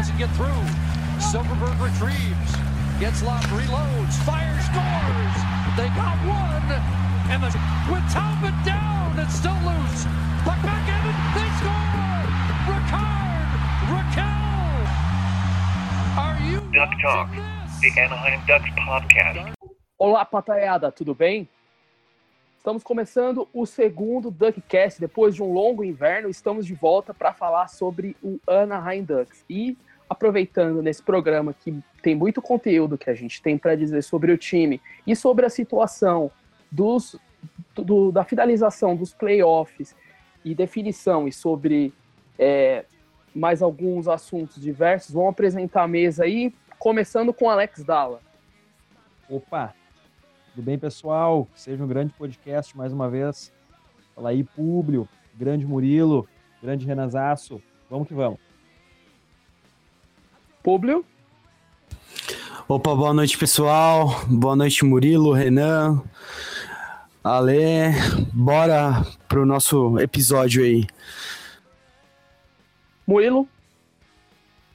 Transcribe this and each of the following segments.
doesn't get through. Silverberg retrieves, gets lost, reloads, fires, scores. They got one, and the, with Talbot down, it's still loose. Puck back in, and they score. Ricard, Raquel. Are you Duck Talk, the Anaheim Ducks podcast. Olá, pataiada, tudo bem? Estamos começando o segundo Duckcast. Depois de um longo inverno, estamos de volta para falar sobre o Anaheim Ducks. E aproveitando nesse programa que tem muito conteúdo que a gente tem para dizer sobre o time e sobre a situação dos, do, da finalização dos playoffs e definição e sobre é, mais alguns assuntos diversos, vamos apresentar a mesa aí, começando com Alex Dalla. Opa, tudo bem, pessoal? Seja um grande podcast mais uma vez. Fala aí, Públio, grande Murilo, grande Renazaço. Vamos que vamos. Públio? Opa, boa noite, pessoal. Boa noite, Murilo, Renan, Ale. Bora pro nosso episódio aí. Murilo?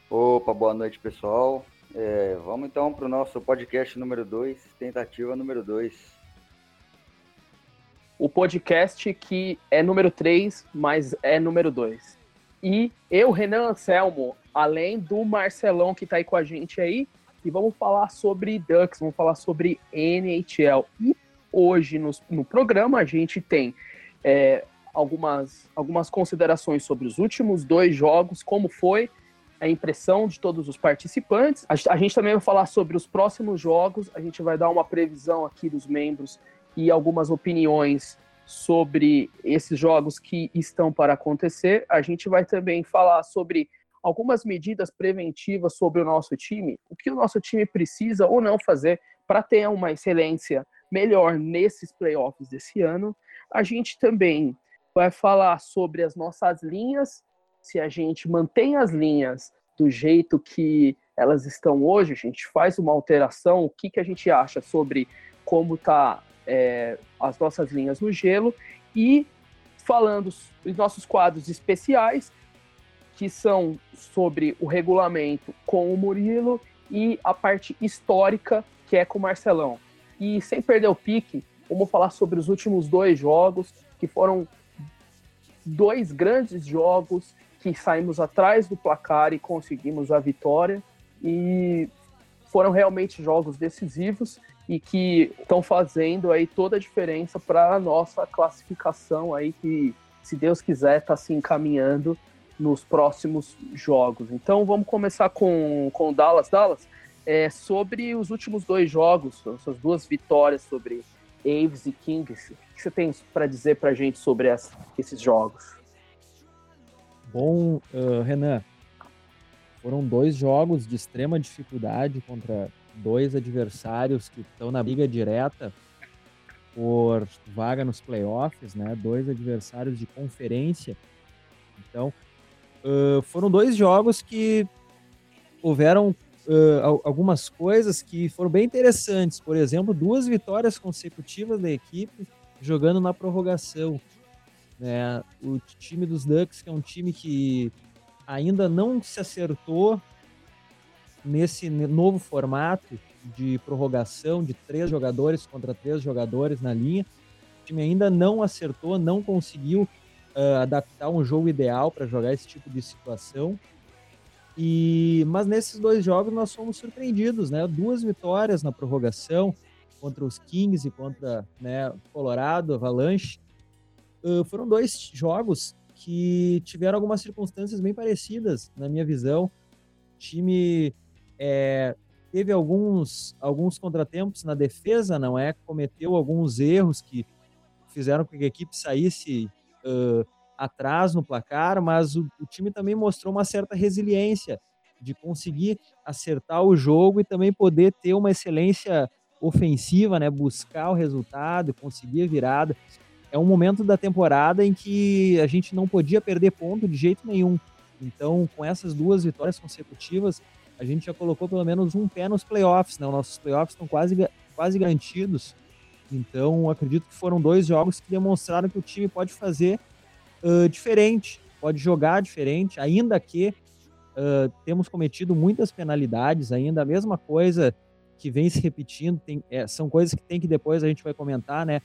Opa, boa noite, pessoal. É, vamos então para o nosso podcast número 2, tentativa número 2. O podcast que é número 3, mas é número 2. E eu, Renan Anselmo, além do Marcelão que está aí com a gente aí, e vamos falar sobre Ducks, vamos falar sobre NHL. E hoje no, no programa a gente tem é, algumas, algumas considerações sobre os últimos dois jogos, como foi a impressão de todos os participantes. A, gente também vai falar sobre os próximos jogos, a gente vai dar uma previsão aqui dos membros e algumas opiniões sobre esses jogos que estão para acontecer. A gente vai também falar sobre algumas medidas preventivas sobre o nosso time, o que o nosso time precisa ou não fazer para ter uma excelência melhor nesses playoffs desse ano. A gente também vai falar sobre as nossas linhas se a gente mantém as linhas do jeito que elas estão hoje, a gente faz uma alteração, o que, que a gente acha sobre como tá é, as nossas linhas no gelo e falando os nossos quadros especiais, que são sobre o regulamento com o Murilo e a parte histórica, que é com o Marcelão. E sem perder o pique, vamos falar sobre os últimos dois jogos, que foram dois grandes jogos que saímos atrás do placar e conseguimos a vitória. E foram realmente jogos decisivos e que estão fazendo aí toda a diferença para a nossa classificação aí que, se Deus quiser, está se encaminhando nos próximos jogos. Então vamos começar com, com Dallas. Dallas, é, sobre os últimos dois jogos, essas duas vitórias sobre Aves e Kings, o que você tem para dizer para a gente sobre essa, esses jogos? Bom, uh, Renan, foram dois jogos de extrema dificuldade contra dois adversários que estão na briga direta por vaga nos playoffs, né? Dois adversários de conferência. Então, uh, foram dois jogos que houveram uh, algumas coisas que foram bem interessantes. Por exemplo, duas vitórias consecutivas da equipe jogando na prorrogação. Né? O time dos Ducks, que é um time que ainda não se acertou nesse novo formato de prorrogação de três jogadores contra três jogadores na linha. O time ainda não acertou, não conseguiu uh, adaptar um jogo ideal para jogar esse tipo de situação. E mas nesses dois jogos nós fomos surpreendidos, né? Duas vitórias na prorrogação contra os Kings e contra né, Colorado, Avalanche foram dois jogos que tiveram algumas circunstâncias bem parecidas, na minha visão. Time é, teve alguns, alguns contratempos na defesa, não é? Cometeu alguns erros que fizeram com que a equipe saísse uh, atrás no placar, mas o, o, time também mostrou uma certa resiliência de conseguir acertar o jogo e também poder ter uma excelência ofensiva, né? Buscar o resultado, conseguir a virada é um momento da temporada em que a gente não podia perder ponto de jeito nenhum. Então, com essas duas vitórias consecutivas, a gente já colocou pelo menos um pé nos playoffs, né? Os nossos playoffs estão quase, quase garantidos. Então, acredito que foram dois jogos que demonstraram que o time pode fazer uh, diferente, pode jogar diferente, ainda que uh, temos cometido muitas penalidades ainda, a mesma coisa que vem se repetindo, tem, é, são coisas que tem que depois a gente vai comentar, né?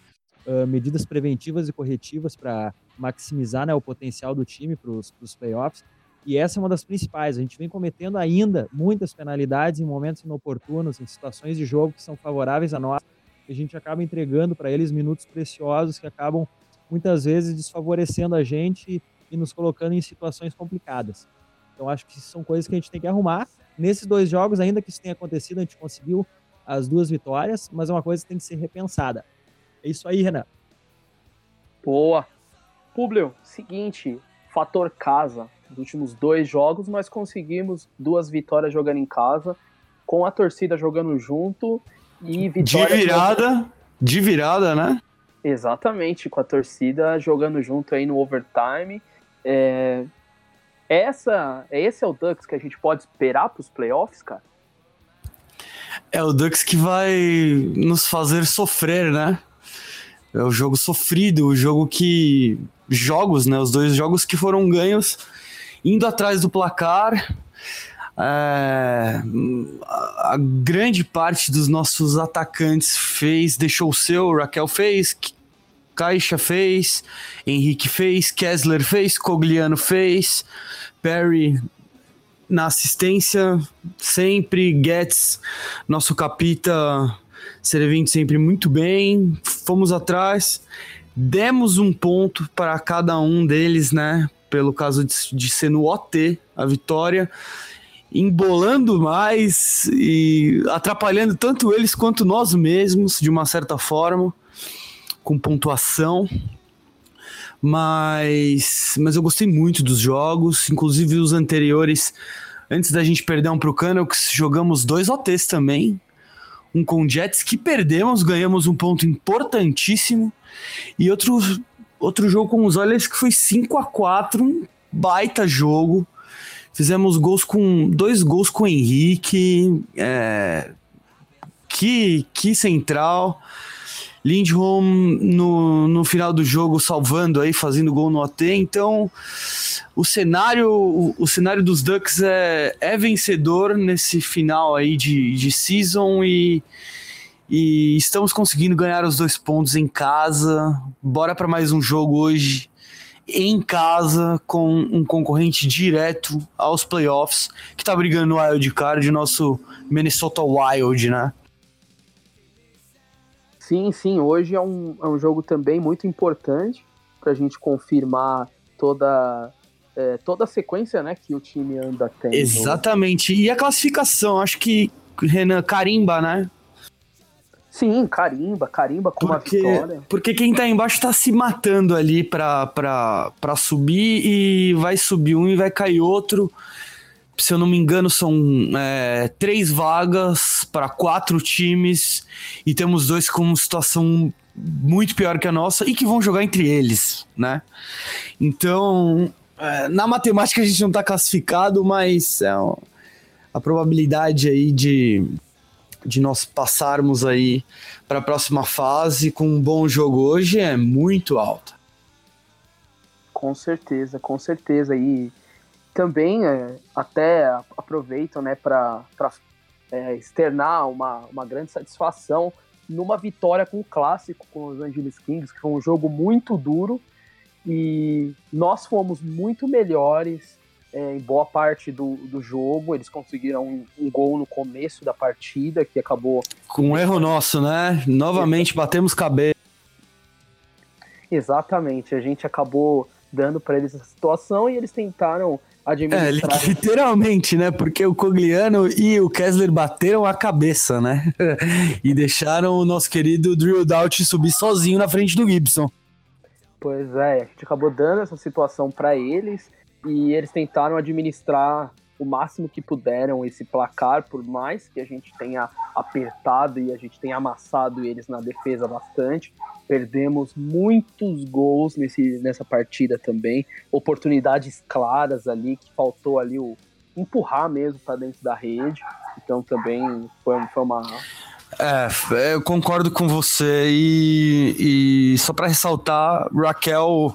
Uh, medidas preventivas e corretivas para maximizar né, o potencial do time para os playoffs. E essa é uma das principais. A gente vem cometendo ainda muitas penalidades em momentos inoportunos, em situações de jogo que são favoráveis a nós. A gente acaba entregando para eles minutos preciosos que acabam muitas vezes desfavorecendo a gente e nos colocando em situações complicadas. Então acho que são coisas que a gente tem que arrumar. Nesses dois jogos, ainda que isso tenha acontecido, a gente conseguiu as duas vitórias, mas é uma coisa que tem que ser repensada. É isso aí, Renan. Boa. Publio, seguinte, fator casa. Nos últimos dois jogos, nós conseguimos duas vitórias jogando em casa, com a torcida jogando junto e vitória. De virada, de virada, né? Exatamente, com a torcida jogando junto aí no overtime. É... Essa, esse é o Ducks que a gente pode esperar para os playoffs, cara? É o Ducks que vai nos fazer sofrer, né? É o jogo sofrido, o jogo que. Jogos, né? Os dois jogos que foram ganhos indo atrás do placar. É, a grande parte dos nossos atacantes fez, deixou o seu, Raquel fez, Caixa fez, Henrique fez, Kessler fez, Cogliano fez, Perry na assistência sempre, Getz, nosso capita, servindo sempre muito bem, fomos atrás, demos um ponto para cada um deles, né? Pelo caso de, de ser no OT a vitória, embolando mais e atrapalhando tanto eles quanto nós mesmos, de uma certa forma, com pontuação. Mas, mas eu gostei muito dos jogos, inclusive os anteriores. Antes da gente perder um pro Canucks, jogamos dois OTs também. Um com Jets que perdemos, ganhamos um ponto importantíssimo. E outro, outro jogo com os Oilers que foi 5 a 4 um baita jogo. Fizemos gols com dois gols com o Henrique. É, que, que central. Lindholm no, no final do jogo salvando aí, fazendo gol no OT. Então, o cenário, o, o, cenário dos Ducks é, é vencedor nesse final aí de, de season e, e estamos conseguindo ganhar os dois pontos em casa. Bora para mais um jogo hoje em casa com um concorrente direto aos playoffs que tá brigando no wild card, nosso Minnesota Wild, né? Sim, sim, hoje é um, é um jogo também muito importante para a gente confirmar toda, é, toda a sequência né, que o time anda tendo. Exatamente. E a classificação, acho que, Renan, carimba, né? Sim, carimba, carimba com porque, uma vitória. Porque quem tá embaixo tá se matando ali pra, pra, pra subir e vai subir um e vai cair outro se eu não me engano, são é, três vagas para quatro times e temos dois com uma situação muito pior que a nossa e que vão jogar entre eles, né? Então, é, na matemática a gente não está classificado, mas é, a probabilidade aí de, de nós passarmos aí para a próxima fase com um bom jogo hoje é muito alta. Com certeza, com certeza. E também é, até aproveitam né, para é, externar uma, uma grande satisfação numa vitória com o clássico com os Angeles Kings, que foi um jogo muito duro e nós fomos muito melhores é, em boa parte do, do jogo. Eles conseguiram um, um, gol no começo da partida que acabou. Com um erro nosso, né? Novamente batemos cabeça. Exatamente, a gente acabou dando para eles a situação e eles tentaram administrar. É, literalmente, né? Porque o Cogliano e o Kessler bateram a cabeça, né? e deixaram o nosso querido Drew Doubt subir sozinho na frente do Gibson. Pois é, a gente acabou dando essa situação para eles e eles tentaram administrar o máximo que puderam esse placar, por mais que a gente tenha apertado e a gente tenha amassado eles na defesa bastante. Perdemos muitos gols nesse, nessa partida também, oportunidades claras ali, que faltou ali o empurrar mesmo para dentro da rede. Então também foi, foi uma, é, eu concordo com você e, e só para ressaltar, Raquel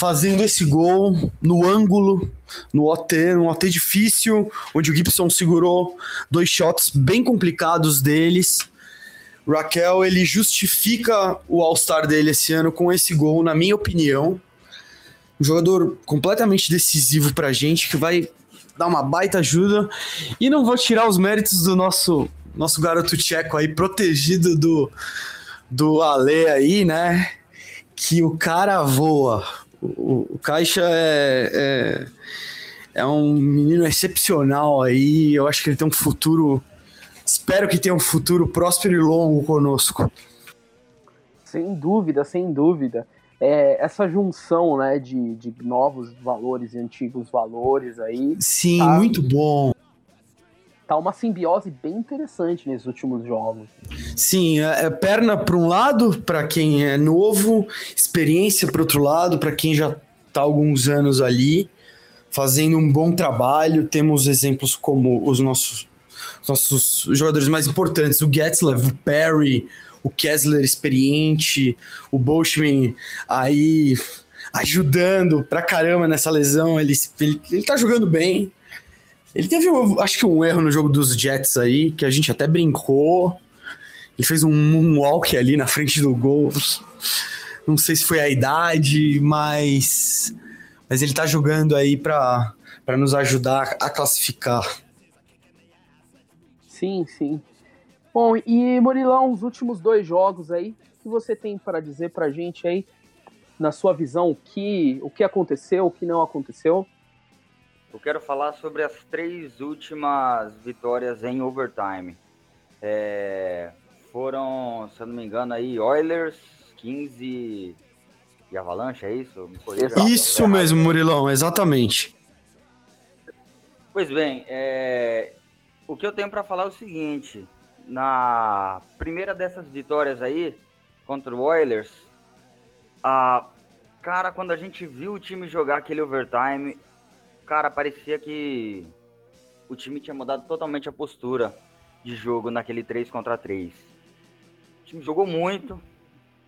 fazendo esse gol no ângulo, no OT, um OT difícil, onde o Gibson segurou dois shots bem complicados deles. Raquel, ele justifica o All-Star dele esse ano com esse gol, na minha opinião. Um jogador completamente decisivo pra gente, que vai dar uma baita ajuda. E não vou tirar os méritos do nosso, nosso garoto tcheco aí, protegido do, do Ale aí, né? Que o cara voa. O, o Caixa é, é, é um menino excepcional aí. Eu acho que ele tem um futuro. Espero que tenha um futuro próspero e longo conosco. Sem dúvida, sem dúvida. É, essa junção né, de, de novos valores e antigos valores aí. Sim, tá, muito bom. Tá uma simbiose bem interessante nesses últimos jogos. Sim, é, é perna para um lado, para quem é novo, experiência para outro lado, para quem já tá alguns anos ali, fazendo um bom trabalho. Temos exemplos como os nossos, nossos jogadores mais importantes, o Getzlav, o Perry, o Kessler experiente, o Bolshman aí ajudando pra caramba nessa lesão. Ele, ele, ele tá jogando bem. Ele teve, acho que, um erro no jogo dos Jets aí, que a gente até brincou. Ele fez um moonwalk ali na frente do gol. Não sei se foi a idade, mas, mas ele tá jogando aí para nos ajudar a classificar. Sim, sim. Bom, e Murilão, os últimos dois jogos aí, o que você tem para dizer pra gente aí, na sua visão, o que, o que aconteceu, o que não aconteceu? Eu quero falar sobre as três últimas vitórias em overtime. É, foram, se eu não me engano, aí Oilers, 15 e Avalanche, é isso? Isso mesmo, Murilão, exatamente. Pois bem, é, o que eu tenho para falar é o seguinte: na primeira dessas vitórias aí, contra o Oilers, a, cara, quando a gente viu o time jogar aquele overtime, cara, parecia que o time tinha mudado totalmente a postura de jogo naquele 3 contra 3. O time jogou muito,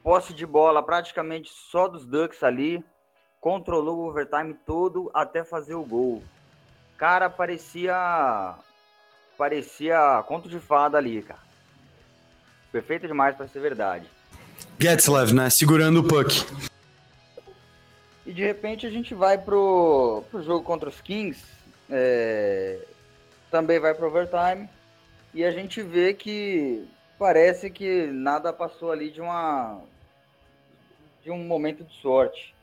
posse de bola praticamente só dos Ducks ali, controlou o overtime todo até fazer o gol. Cara, parecia parecia conto de fada ali, cara. Perfeito demais para ser verdade. Getzlev, né? Segurando o puck. E de repente a gente vai pro, pro jogo contra os Kings. É, também vai pro overtime. E a gente vê que parece que nada passou ali de uma de um momento de sorte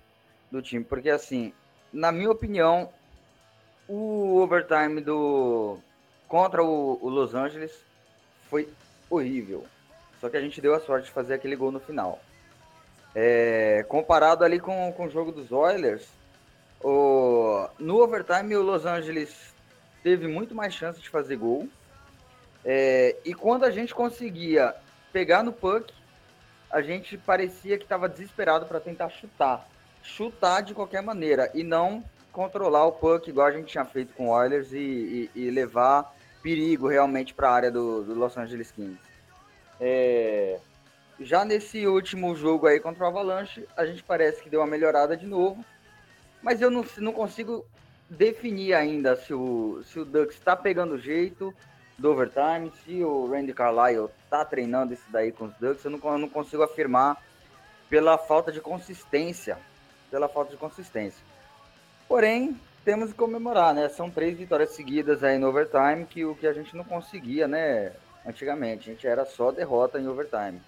do time, porque assim, na minha opinião, o overtime do contra o, o Los Angeles foi horrível. Só que a gente deu a sorte de fazer aquele gol no final. É, comparado ali com, com o jogo dos Oilers, o, no overtime o Los Angeles teve muito mais chance de fazer gol. É, e quando a gente conseguia pegar no puck, a gente parecia que estava desesperado para tentar chutar. Chutar de qualquer maneira e não controlar o puck igual a gente tinha feito com o Oilers e, e, e levar perigo realmente para a área do, do, Los Angeles Kings. É, já nesse último jogo aí contra o Avalanche, a gente parece que deu uma melhorada de novo, mas eu não, não consigo definir ainda se o, se o Ducks está pegando o jeito do overtime, se o Randy Carlyle está treinando isso daí com os Ducks, eu não, eu não consigo afirmar pela falta de consistência, pela falta de consistência. Porém, temos que comemorar, né? São três vitórias seguidas aí no overtime, que o que a gente não conseguia, né? Antigamente, a gente era só derrota em overtime.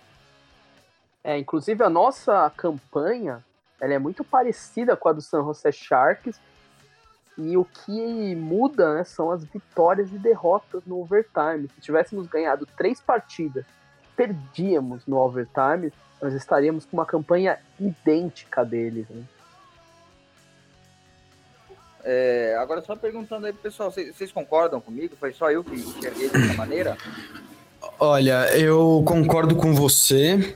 É, inclusive a nossa campanha, ela é muito parecida com a do San Jose Sharks, e o que muda né, são as vitórias e derrotas no overtime. Se tivéssemos ganhado três partidas, perdíamos no overtime, nós estaríamos com uma campanha idêntica deles. Né? É, agora, só perguntando aí pessoal, vocês concordam comigo? Foi só eu que enxerguei dessa maneira? Olha, eu concordo com você.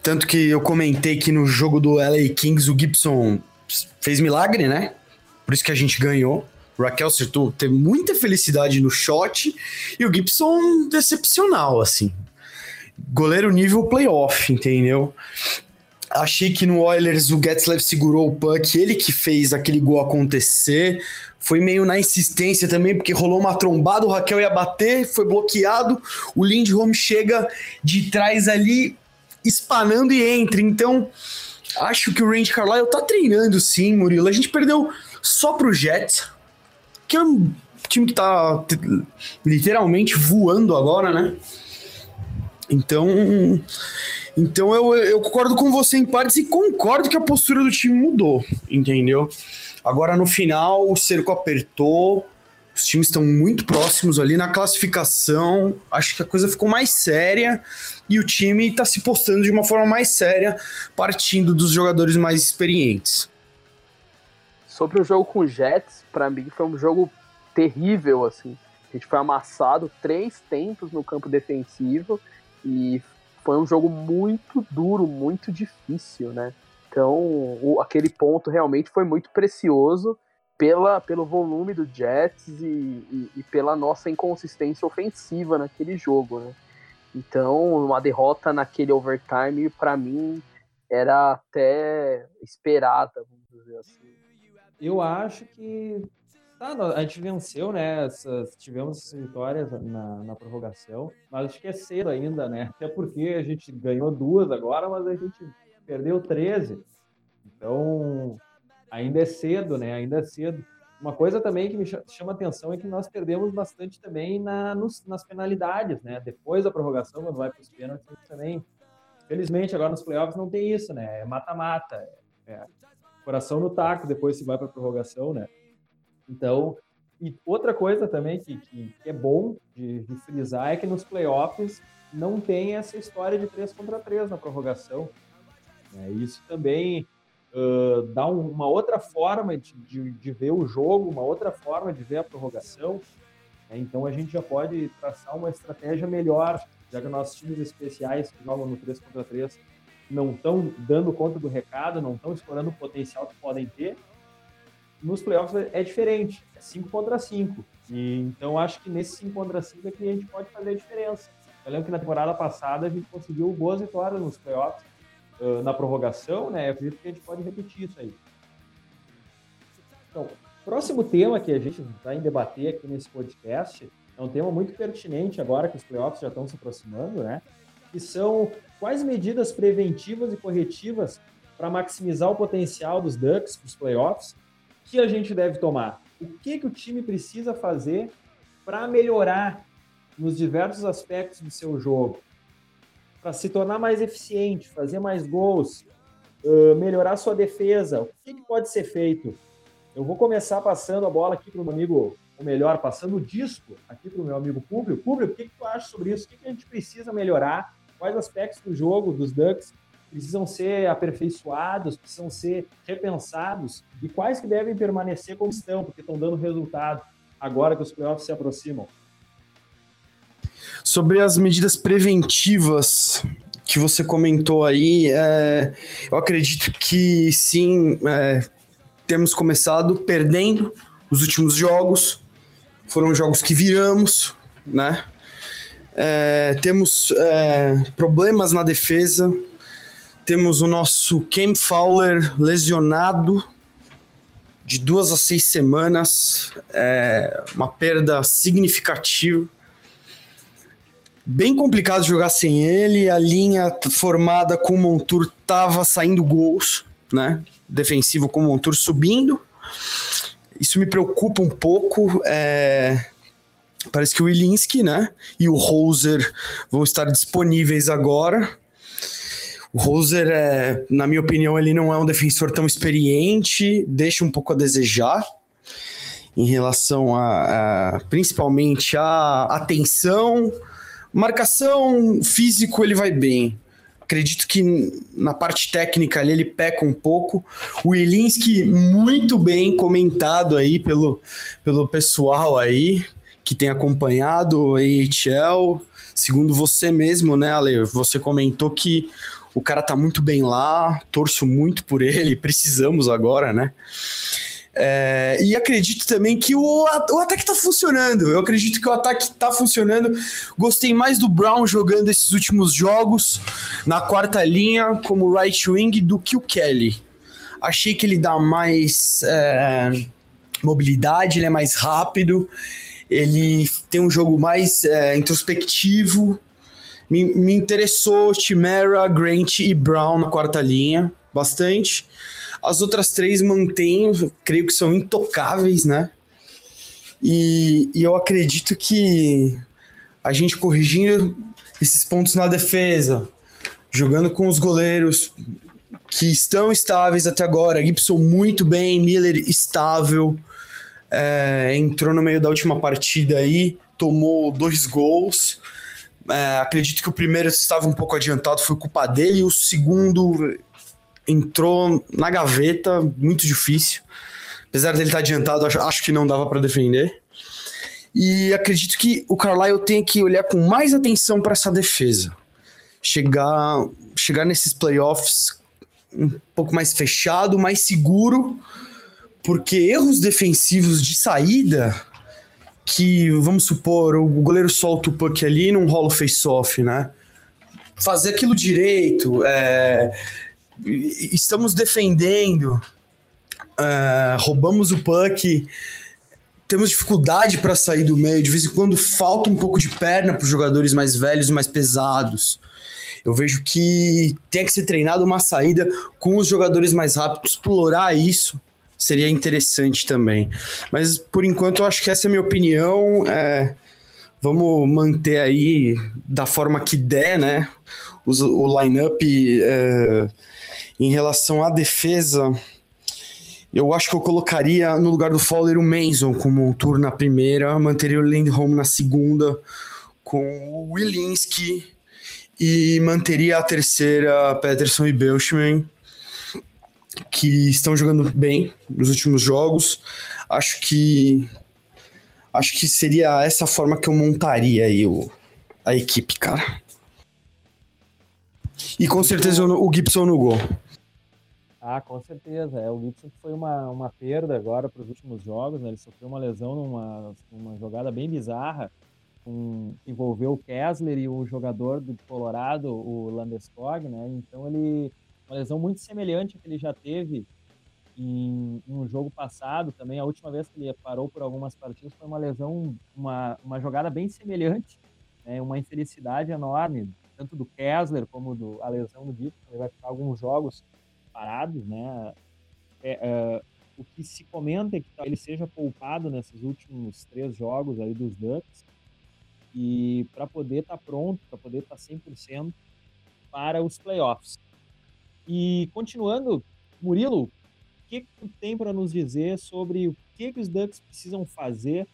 Tanto que eu comentei que no jogo do LA Kings o Gibson fez milagre, né? Por isso que a gente ganhou. O Raquel acertou, teve muita felicidade no shot e o Gibson decepcional, assim. Goleiro nível playoff, entendeu? Achei que no Oilers o Getzlev segurou o puck, ele que fez aquele gol acontecer. Foi meio na insistência também, porque rolou uma trombada, o Raquel ia bater, foi bloqueado. O Lindholm chega de trás ali, espanando e entra. Então, acho que o Range Carlyle tá treinando sim, Murilo. A gente perdeu só pro Jets, que é um time que tá literalmente voando agora, né? Então, então eu, eu concordo com você em partes e concordo que a postura do time mudou, entendeu? Agora no final o cerco apertou, os times estão muito próximos ali na classificação. Acho que a coisa ficou mais séria e o time está se postando de uma forma mais séria, partindo dos jogadores mais experientes. Sobre o jogo com o Jets, para mim foi um jogo terrível assim. A gente foi amassado três tempos no campo defensivo e foi um jogo muito duro, muito difícil, né? Então, o, aquele ponto realmente foi muito precioso pela, pelo volume do Jets e, e, e, pela nossa inconsistência ofensiva naquele jogo, né? Então, uma derrota naquele overtime, para mim, era até esperada, vamos dizer assim. Eu acho que Tá, a gente venceu, né? Essas, tivemos essas vitórias na, na prorrogação, mas acho que é cedo ainda, né? Até porque a gente ganhou duas agora, mas a gente perdeu 13. Então, ainda é cedo, né? Ainda é cedo. Uma coisa também que me chama atenção é que nós perdemos bastante também na, nos, nas penalidades, né? Depois da prorrogação, quando vai para os pênaltis, também. Felizmente, agora nos playoffs não tem isso, né? É mata-mata. É coração no taco depois se vai para a prorrogação, né? Então, e outra coisa também que, que, que é bom de, de, frisar é que nos playoffs não tem essa história de 3 contra 3 na prorrogação. É, isso também uh, dá um, uma outra forma de, de, de, ver o jogo, uma outra forma de ver a prorrogação. É, então a gente já pode traçar uma estratégia melhor, já que nossos times especiais que jogam no 3 contra 3 não estão dando conta do recado, não estão explorando o potencial que podem ter nos playoffs é diferente, é 5 contra 5. E, então acho que nesse 5 contra 5 é que a gente pode fazer a diferença. Eu lembro que na temporada passada a gente conseguiu boas vitórias nos playoffs, uh, na prorrogação, né? Eu acredito que a gente pode repetir isso aí. Então, próximo tema que a gente vai debater aqui nesse podcast é um tema muito pertinente agora que os playoffs já estão se aproximando, né? Que são quais medidas preventivas e corretivas para maximizar o potencial dos Ducks para os playoffs que a gente deve tomar? O que, que o time precisa fazer para melhorar nos diversos aspectos do seu jogo? Para se tornar mais eficiente, fazer mais gols, uh, melhorar sua defesa. O que, que pode ser feito? Eu vou começar passando a bola aqui para o meu amigo, ou melhor, passando o disco aqui para o meu amigo Público. Público, o que, que tu acha sobre isso? O que, que a gente precisa melhorar? Quais aspectos do jogo dos Ducks precisam ser aperfeiçoados, precisam ser repensados e quais que devem permanecer como estão, porque estão dando resultado agora que os playoffs se aproximam. Sobre as medidas preventivas que você comentou aí, é, eu acredito que sim, é, temos começado perdendo os últimos jogos, foram jogos que viramos, né? É, temos é, problemas na defesa, temos o nosso Cam Fowler lesionado de duas a seis semanas, é uma perda significativa. Bem complicado jogar sem ele, a linha formada com o Montour tava saindo gols, né? Defensivo com o Montour subindo. Isso me preocupa um pouco. É... Parece que o Wilinski, né? E o Roser vão estar disponíveis agora. O Roser, é, na minha opinião, ele não é um defensor tão experiente, deixa um pouco a desejar em relação a, a principalmente a atenção, marcação, físico ele vai bem. Acredito que na parte técnica ali ele peca um pouco. O Ilinski, muito bem comentado aí pelo, pelo pessoal aí que tem acompanhado a AHL. Segundo você mesmo, né, Ale? Você comentou que o cara tá muito bem lá, torço muito por ele, precisamos agora, né? É, e acredito também que o, o ataque tá funcionando. Eu acredito que o ataque tá funcionando. Gostei mais do Brown jogando esses últimos jogos na quarta linha como right wing do que o Kelly. Achei que ele dá mais é, mobilidade, ele é mais rápido, ele tem um jogo mais é, introspectivo. Me, me interessou Chimera, Grant e Brown na quarta linha, bastante. As outras três mantêm, creio que são intocáveis, né? E, e eu acredito que a gente corrigindo esses pontos na defesa, jogando com os goleiros que estão estáveis até agora, Gibson muito bem, Miller estável, é, entrou no meio da última partida aí, tomou dois gols. É, acredito que o primeiro estava um pouco adiantado, foi culpa dele, e o segundo entrou na gaveta, muito difícil. Apesar dele estar adiantado, acho, acho que não dava para defender. E acredito que o Carlisle tem que olhar com mais atenção para essa defesa. Chegar, chegar nesses playoffs um pouco mais fechado, mais seguro, porque erros defensivos de saída que, vamos supor, o goleiro solta o puck ali e não rola face-off, né? Fazer aquilo direito, é, estamos defendendo, uh, roubamos o puck, temos dificuldade para sair do meio. De vez em quando falta um pouco de perna para os jogadores mais velhos mais pesados. Eu vejo que tem que ser treinado uma saída com os jogadores mais rápidos, explorar isso seria interessante também. Mas por enquanto eu acho que essa é a minha opinião. É, vamos manter aí da forma que der, né? O, o line-up. É, em relação à defesa, eu acho que eu colocaria no lugar do Fowler o Mason como um tour na primeira, manteria o Lindholm na segunda com o Wilinski e manteria a terceira Peterson e Belchman, que estão jogando bem nos últimos jogos. Acho que acho que seria essa forma que eu montaria aí o, a equipe, cara. E com certeza o Gibson no gol. Ah, com certeza. É, o Gibson foi uma, uma perda agora para os últimos jogos, né? Ele sofreu uma lesão numa, numa jogada bem bizarra, com, envolveu o Kessler e o jogador do Colorado, o Landeskog, né? Então ele uma lesão muito semelhante à que ele já teve em, em, um jogo passado também. A última vez que ele parou por algumas partidas foi uma lesão, uma, uma jogada bem semelhante, né? uma infelicidade enorme, tanto do Kessler como do, a lesão do Gibson. Ele vai ficar alguns jogos parados, né? É, é, o que se comenta é que ele seja poupado nesses últimos três jogos aí dos Ducks e para poder estar tá pronto, para poder estar tá 100% para os playoffs. E continuando, Murilo, o que, que tu tem para nos dizer sobre o que, que os Ducks precisam fazer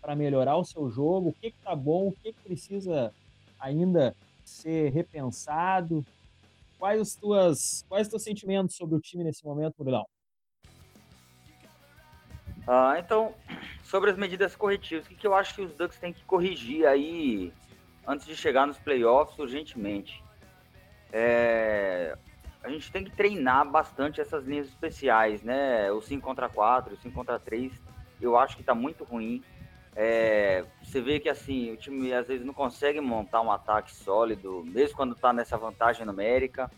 para melhorar o seu jogo? O que está bom? O que, que precisa ainda ser repensado? Quais os tuas, quais os teus sentimentos sobre o time nesse momento, Murilão? Ah, então, sobre as medidas corretivas, o que, que eu acho que os Ducks têm que corrigir aí antes de chegar nos playoffs urgentemente? É, a gente tem que treinar bastante essas linhas especiais, né? O 5 contra 4, o 5 contra 3, eu acho que tá muito ruim. É, você vê que assim, o time às vezes não consegue montar um ataque sólido, mesmo quando está nessa vantagem numérica.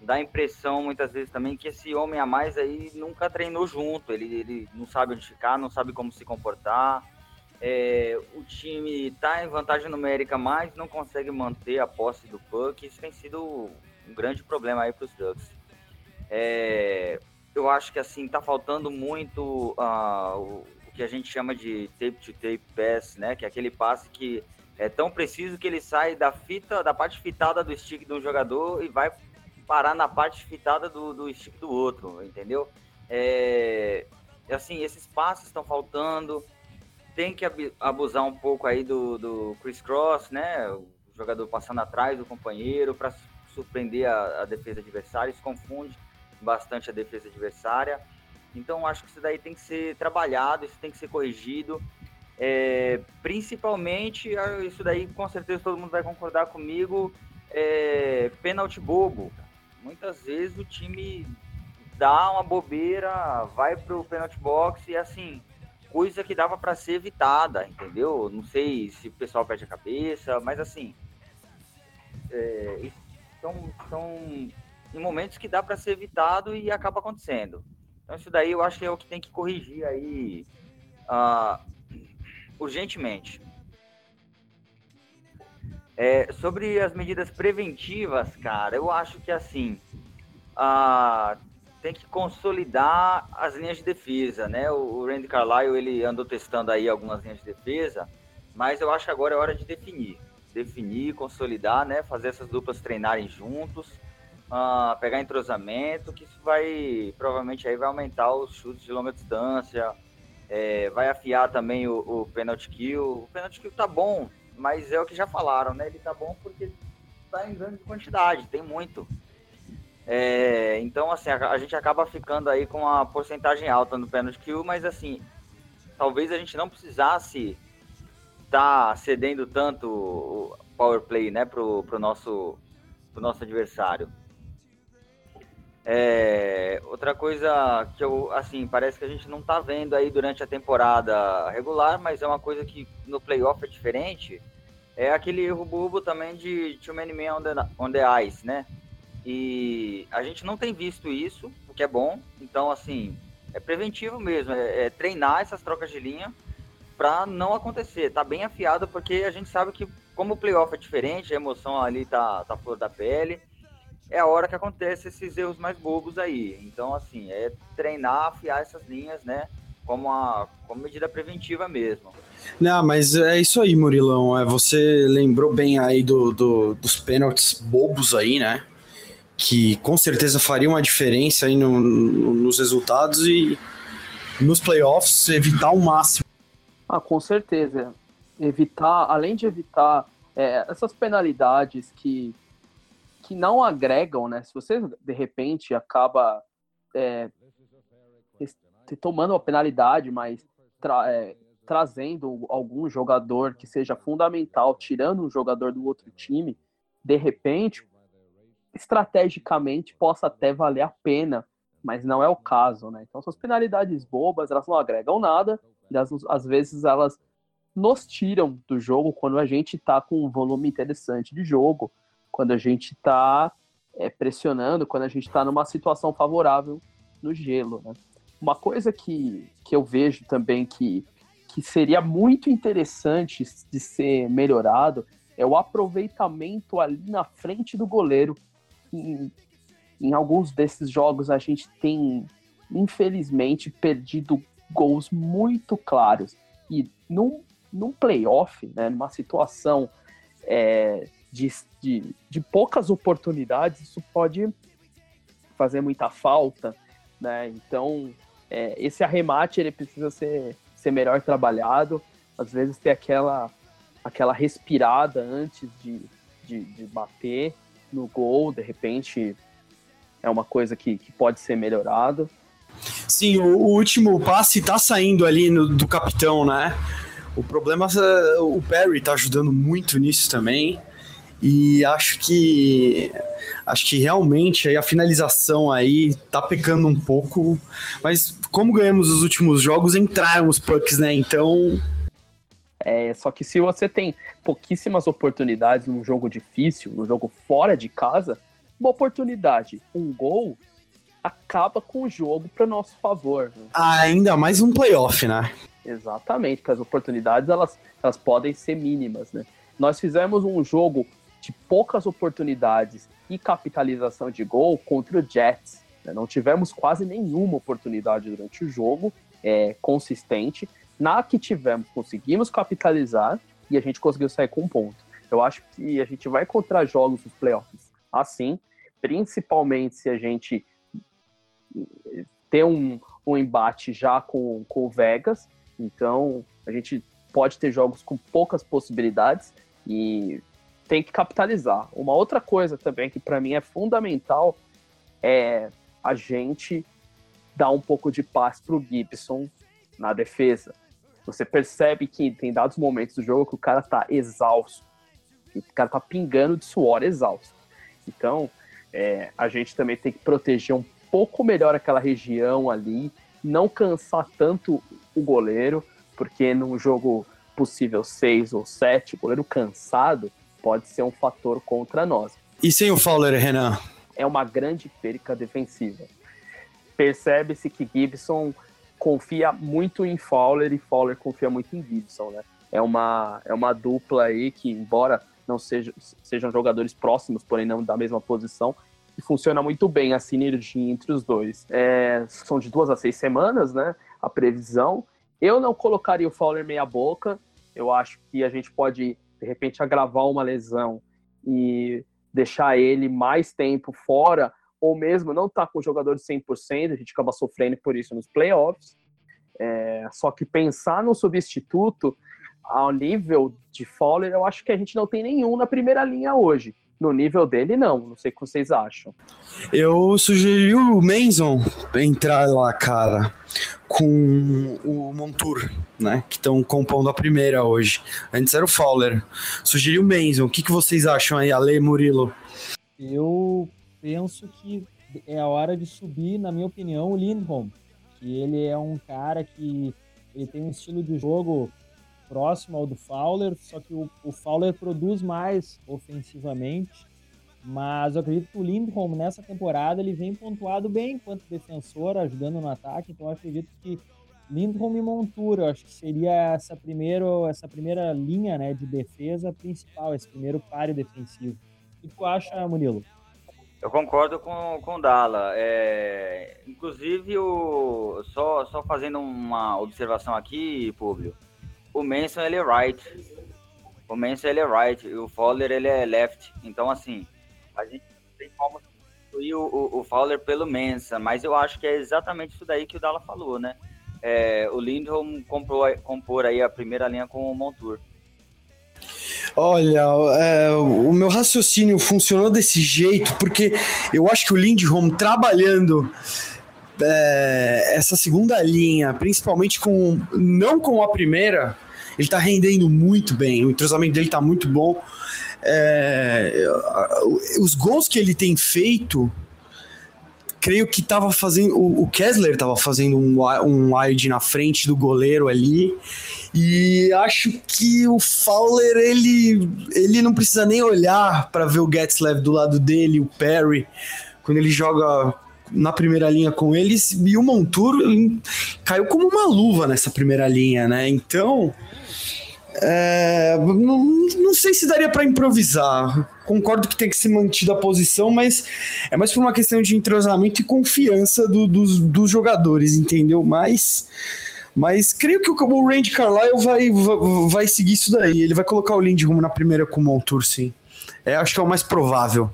Dá a impressão muitas vezes também que esse homem a mais aí nunca treinou junto, ele, ele não sabe onde ficar, não sabe como se comportar. É, o time está em vantagem numérica, mas não consegue manter a posse do puck. Isso tem sido um grande problema aí para os Ducks. É, eu acho que assim tá faltando muito uh, que a gente chama de tape-to-tape pass, né? Que é aquele passe que é tão preciso que ele sai da fita, da parte fitada do stick de um jogador e vai parar na parte fitada do, do stick do outro, entendeu? É, assim, esses passes estão faltando. Tem que abusar um pouco aí do, do Chris Cross, né? O jogador passando atrás do companheiro para surpreender a, a defesa adversária. Isso confunde bastante a defesa adversária. Então, acho que isso daí tem que ser trabalhado, isso tem que ser corrigido. É, principalmente, isso daí com certeza todo mundo vai concordar comigo, é, pênalti bobo. Muitas vezes o time dá uma bobeira, vai pro penalty box e assim, coisa que dava para ser evitada, entendeu? Não sei se o pessoal perde a cabeça, mas assim, é, são, são em momentos que dá para ser evitado e acaba acontecendo. Então isso daí eu acho que é o que tem que corrigir aí uh, urgentemente. É, sobre as medidas preventivas, cara, eu acho que assim uh, tem que consolidar as linhas de defesa, né? O, o Randy Carlyle ele andou testando aí algumas linhas de defesa, mas eu acho que agora é hora de definir, definir, consolidar, né? Fazer essas duplas treinarem juntos, uh, pegar entrosamento, que isso vai provavelmente aí vai aumentar os chutes de longa distância, é, vai afiar também o, o penalty kill. O penalty kill tá bom, mas é o que já falaram, né? Ele tá bom porque tá em grande quantidade, tem muito. É, então, assim, a, a, gente acaba ficando aí com uma porcentagem alta no penalty kill, mas assim, talvez a gente não precisasse tá cedendo tanto o power play, né, pro, pro nosso pro nosso adversário. É, outra coisa que eu, assim, parece que a gente não tá vendo aí durante a temporada regular, mas é uma coisa que no playoff é diferente, é aquele erro também de too many men on the, on the ice, né? E a gente não tem visto isso, o que é bom. Então, assim, é preventivo mesmo, é, é treinar essas trocas de linha para não acontecer. Tá bem afiado porque a gente sabe que como o playoff é diferente, a emoção ali tá, tá flor da pele, é a hora que acontece esses erros mais bobos aí. Então, assim, é treinar, afiar essas linhas, né? Como, a, como medida preventiva mesmo. Não, mas é isso aí, Murilão. É, você lembrou bem aí do, do dos pênaltis bobos aí, né? que com certeza faria uma diferença aí no, no, nos resultados e nos playoffs evitar o máximo. Ah, com certeza. Evitar, além de evitar é, essas penalidades que, que não agregam, né? Se você de repente acaba é, tomando uma penalidade, mas tra é, trazendo algum jogador que seja fundamental, tirando um jogador do outro time, de repente estrategicamente possa até valer a pena, mas não é o caso, né? Então, essas penalidades bobas, elas não agregam nada, e às, às vezes elas nos tiram do jogo quando a gente está com um volume interessante de jogo, quando a gente está é, pressionando, quando a gente está numa situação favorável no gelo, né? Uma coisa que, que eu vejo também que, que seria muito interessante de ser melhorado é o aproveitamento ali na frente do goleiro em, em alguns desses jogos a gente tem, infelizmente, perdido gols muito claros. E num, num playoff, né, numa situação é, de, de, de poucas oportunidades, isso pode fazer muita falta, né? Então, é, esse arremate ele precisa ser, ser melhor trabalhado. Às vezes ter aquela, aquela respirada antes de, de, de bater no gol, de repente é uma coisa que, que pode ser melhorado. Sim, o, o último passe tá saindo ali no, do capitão, né? O problema é o Perry tá ajudando muito nisso também. E acho que acho que realmente aí a finalização aí tá pecando um pouco, mas como ganhamos os últimos jogos, entraram os pucks, né? Então é, só que se você tem pouquíssimas oportunidades num jogo difícil, num jogo fora de casa, uma oportunidade, um gol, acaba com o jogo para nosso favor. Né? Ainda mais um playoff, né? Exatamente, porque as oportunidades elas, elas podem ser mínimas, né? Nós fizemos um jogo de poucas oportunidades e capitalização de gol contra o Jets. Né? Não tivemos quase nenhuma oportunidade durante o jogo é, consistente na que tivemos, conseguimos capitalizar e a gente conseguiu sair com um ponto. Eu acho que a gente vai encontrar jogos nos playoffs assim, principalmente se a gente ter um, um embate já com, com o Vegas. Então, a gente pode ter jogos com poucas possibilidades e tem que capitalizar. Uma outra coisa também que para mim é fundamental é a gente dar um pouco de paz para o Gibson na defesa. Você percebe que tem dados momentos do jogo que o cara tá exausto. o cara tá pingando de suor exausto. Então, é, a gente também tem que proteger um pouco melhor aquela região ali, não cansar tanto o goleiro, porque num jogo possível 6 ou 7, o goleiro cansado pode ser um fator contra nós. E sem o Fowler, Renan? É uma grande perca defensiva. Percebe-se que Gibson confia muito em Fowler e Fowler confia muito em Gibson, né? É uma, é uma dupla aí que, embora não seja, sejam jogadores próximos, porém não da mesma posição, e funciona muito bem a sinergia entre os dois. É, são de duas a seis semanas, né? A previsão. Eu não colocaria o Fowler meia boca. Eu acho que a gente pode, de repente, agravar uma lesão e deixar ele mais tempo fora, ou mesmo não estar tá com o jogador de 100%, a gente acaba sofrendo por isso nos playoffs. É, só que pensar no substituto ao nível de Fowler, eu acho que a gente não tem nenhum na primeira linha hoje. No nível dele, não. Não sei o que vocês acham. Eu sugeri o Manson entrar lá, cara, com o Montour, né? Que estão compondo a primeira hoje. Antes era o Fowler. Sugeri o Manson. O que, que vocês acham aí, Ale Murilo? Eu penso que é a hora de subir, na minha opinião, o Lindholm. Que ele é um cara que ele tem um estilo de jogo próximo ao do Fowler, só que o, o Fowler produz mais ofensivamente. Mas eu acredito que o Lindholm nessa temporada ele vem pontuado bem enquanto defensor, ajudando no ataque. Então eu acredito que Lindholm e Montura, acho que seria essa, primeiro, essa primeira linha né, de defesa principal, esse primeiro páreo defensivo. O que tu acha, Murilo? Eu concordo com, com o Dala. É, inclusive, o, só, só fazendo uma observação aqui, Públio o Manson ele é right. O Manson ele é right. E o Fowler ele é left. Então, assim, a gente tem como substituir o, o, o Fowler pelo Manson. Mas eu acho que é exatamente isso daí que o Dala falou, né? É, o Lindholm comprou, compor aí a primeira linha com o Montour. Olha, é, o meu raciocínio funcionou desse jeito porque eu acho que o Lindholm trabalhando é, essa segunda linha, principalmente com não com a primeira, ele tá rendendo muito bem, o entrosamento dele tá muito bom. É, os gols que ele tem feito, creio que tava fazendo. O, Kessler tava fazendo um, um wide na frente do goleiro ali. E acho que o Fowler ele, ele não precisa nem olhar para ver o Getzlev do lado dele, o Perry, quando ele joga na primeira linha com eles e o Montour caiu como uma luva nessa primeira linha, né? Então, é, não, não, sei se daria para improvisar. Concordo que tem que ser mantida a posição, mas é mais por uma questão de entrosamento e confiança do, dos, dos jogadores, entendeu? Mas, mas creio que o, o Randy Carlyle vai, vai, vai seguir isso daí. Ele vai colocar o Lindholm na primeira com o Montour, sim. É, acho que é o mais provável.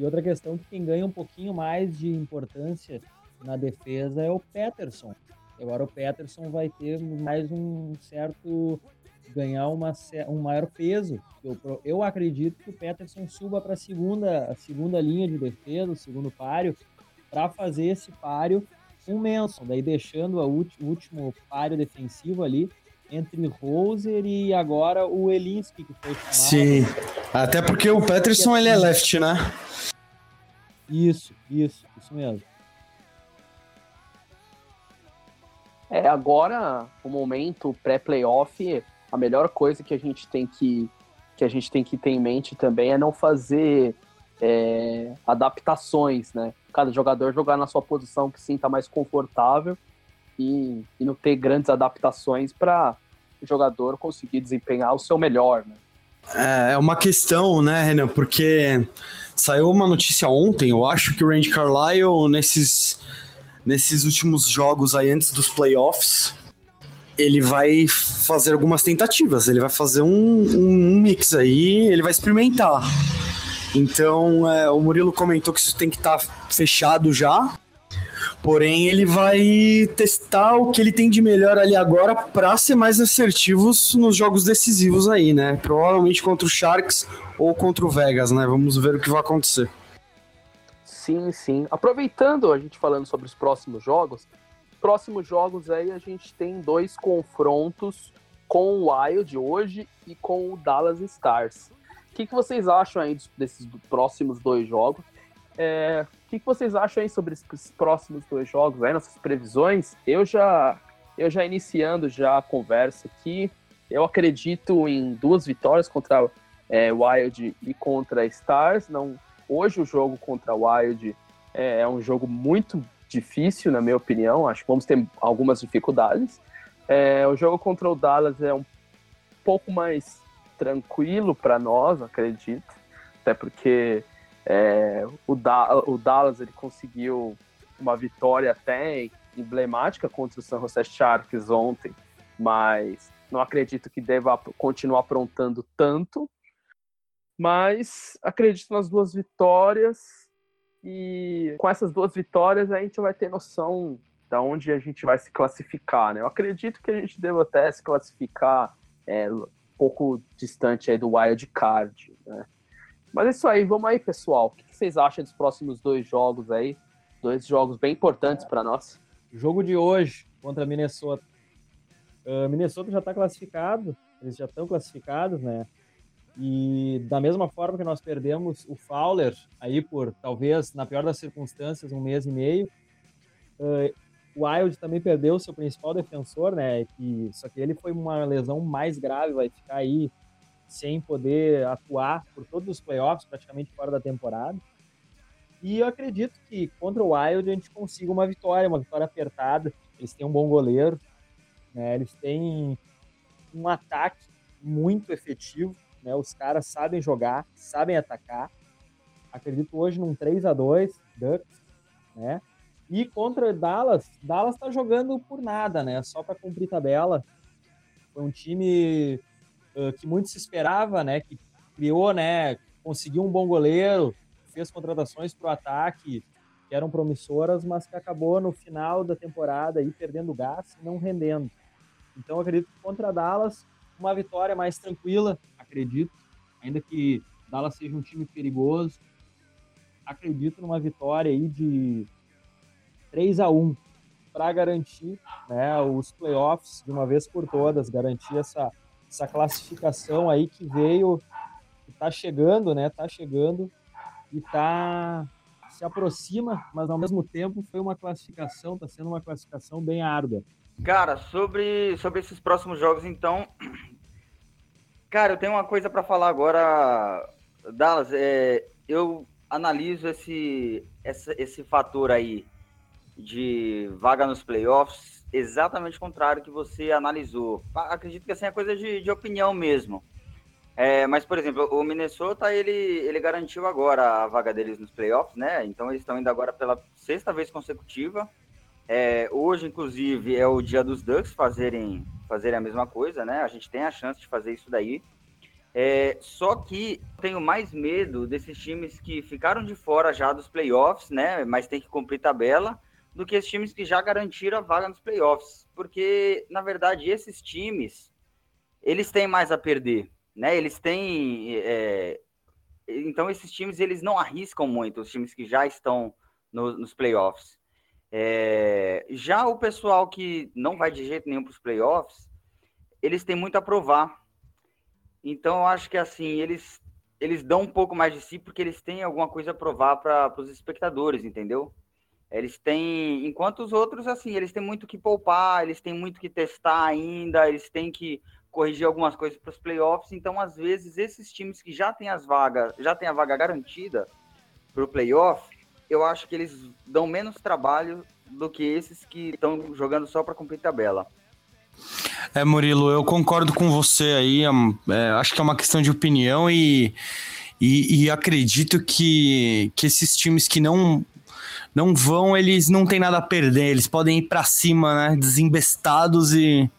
E outra questão que quem ganha um pouquinho mais de importância na defesa é o Peterson. Agora o Peterson vai ter mais um certo ganhar uma, um maior peso. Eu, eu acredito que o Peterson suba para a segunda, segunda linha de defesa, o segundo páreo, para fazer esse páreo com o Manson, daí deixando o último páreo defensivo ali entre Roser e agora o Elinski que foi chamado. Sim, até porque o Peterson ele é left, né? Isso, isso, isso mesmo. É, agora, o momento pré-playoff, a melhor coisa que a gente tem que, que a gente tem que ter em mente também é não fazer é, adaptações, né? Cada jogador jogar na sua posição que sinta mais confortável e, e não ter grandes adaptações para o jogador conseguir desempenhar o seu melhor, né? É, é uma questão, né, Renan? Porque saiu uma notícia ontem, eu acho que o Randy Carlyle, nesses, nesses últimos jogos aí antes dos playoffs, ele vai fazer algumas tentativas, ele vai fazer um, um mix aí, ele vai experimentar. Então, é, o Murilo comentou que isso tem que estar tá fechado já. Porém, ele vai testar o que ele tem de melhor ali agora para ser mais assertivos nos jogos decisivos aí, né? Provavelmente contra o Sharks ou contra o Vegas, né? Vamos ver o que vai acontecer. Sim, sim. Aproveitando a gente falando sobre os próximos jogos, próximos jogos aí a gente tem dois confrontos com o Wild hoje e com o Dallas Stars. O que, que vocês acham aí desses próximos dois jogos? É, o que, vocês acham aí sobre esses próximos dois jogos, aí, nossas previsões? Eu já, eu já iniciando já a conversa aqui, eu acredito em duas vitórias contra é, Wild e contra Stars. Não, hoje o jogo contra Wild é, é um jogo muito difícil, na minha opinião. Acho que vamos ter algumas dificuldades. É, o jogo contra o Dallas é um pouco mais tranquilo para nós, acredito. Até porque é, o, da o Dallas ele conseguiu uma vitória até emblemática contra o San Jose Sharks ontem, mas não acredito que deva continuar aprontando tanto. Mas acredito nas duas vitórias e com essas duas vitórias a gente vai ter noção da onde a gente vai se classificar, né? Eu acredito que a gente deva até se classificar é, um pouco distante aí do wild card, né? Mas é isso aí, vamos aí, pessoal. O que vocês acham dos próximos dois jogos aí? Dois jogos bem importantes para nós. Jogo de hoje contra Minnesota. Uh, Minnesota já está classificado, eles já estão classificados, né? E da mesma forma que nós perdemos o Fowler aí por talvez na pior das circunstâncias um mês e meio, uh, o Wild também perdeu seu principal defensor, né? Que só que ele foi uma lesão mais grave, vai ficar aí sem poder atuar por todos os playoffs, praticamente fora da temporada. E eu acredito que contra o Wild a gente consiga uma vitória, uma vitória apertada. Eles têm um bom goleiro, né? Eles têm um ataque muito efetivo, né? Os caras sabem jogar, sabem atacar. Acredito hoje num 3 a 2 Ducks, né? E contra Dallas, Dallas tá jogando por nada, né? Só para cumprir tabela. Foi um time uh, que muito se esperava, né? Que criou, né? Conseguiu um bom goleiro, fez contratações para o ataque que eram promissoras, mas que acabou no final da temporada aí perdendo gás e não rendendo. Então acredito que contra Dallas uma vitória mais tranquila, acredito, ainda que Dallas seja um time perigoso, acredito numa vitória aí de 3 a 1 para garantir né, os playoffs de uma vez por todas, garantir essa, essa classificação aí que veio, que está chegando, né? Está chegando e tá se aproxima, mas ao mesmo tempo foi uma classificação, está sendo uma classificação bem árdua. Cara, sobre, sobre esses próximos jogos, então, cara, eu tenho uma coisa para falar agora, Dallas. É, eu analiso esse, esse fator aí de vaga nos playoffs exatamente o contrário que você analisou. Acredito que assim é coisa de, de opinião mesmo. É, mas, por exemplo, o Minnesota, ele, ele garantiu agora a vaga deles nos playoffs, né? Então eles estão indo agora pela sexta vez consecutiva. É, hoje, inclusive, é o dia dos Ducks fazerem, fazerem a mesma coisa, né? A gente tem a chance de fazer isso daí. É, só que tenho mais medo desses times que ficaram de fora já dos playoffs, né? Mas tem que cumprir tabela do que os times que já garantiram a vaga nos playoffs. Porque, na verdade, esses times, eles têm mais a perder, né? Eles têm... É... Então, esses times, eles não arriscam muito, os times que já estão no, nos playoffs. É... Já o pessoal que não vai de jeito nenhum para os playoffs, eles têm muito a provar. Então, eu acho que, assim, eles, eles dão um pouco mais de si porque eles têm alguma coisa a provar para os espectadores, entendeu? Eles têm, enquanto os outros, assim, eles têm muito que poupar, eles têm muito que testar ainda, eles têm que corrigir algumas coisas para os playoffs. Então, às vezes, esses times que já têm as vagas, já têm a vaga garantida para o playoff, eu acho que eles dão menos trabalho do que esses que estão jogando só para cumprir tabela. É, Murilo, eu concordo com você aí. É, é, acho que é uma questão de opinião e, e, e acredito que, que esses times que não não vão, eles não têm nada a perder, eles podem ir para cima, né, desembestados e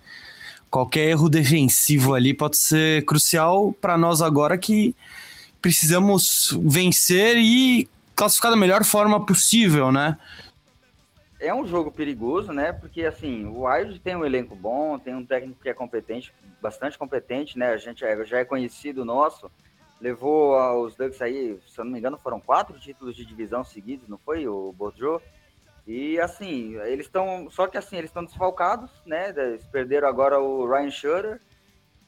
qualquer erro defensivo ali pode ser crucial para nós agora que precisamos vencer e classificar da melhor forma possível, né? É um jogo perigoso, né? Porque assim, o Wild tem um elenco bom, tem um técnico que é competente, bastante competente, né? A gente é, já é conhecido nosso levou os Ducks aí, se eu não me engano, foram quatro títulos de divisão seguidos, não foi, o Bordeaux? E assim, eles estão. Só que assim, eles estão desfalcados, né? Eles perderam agora o Ryan Schutter.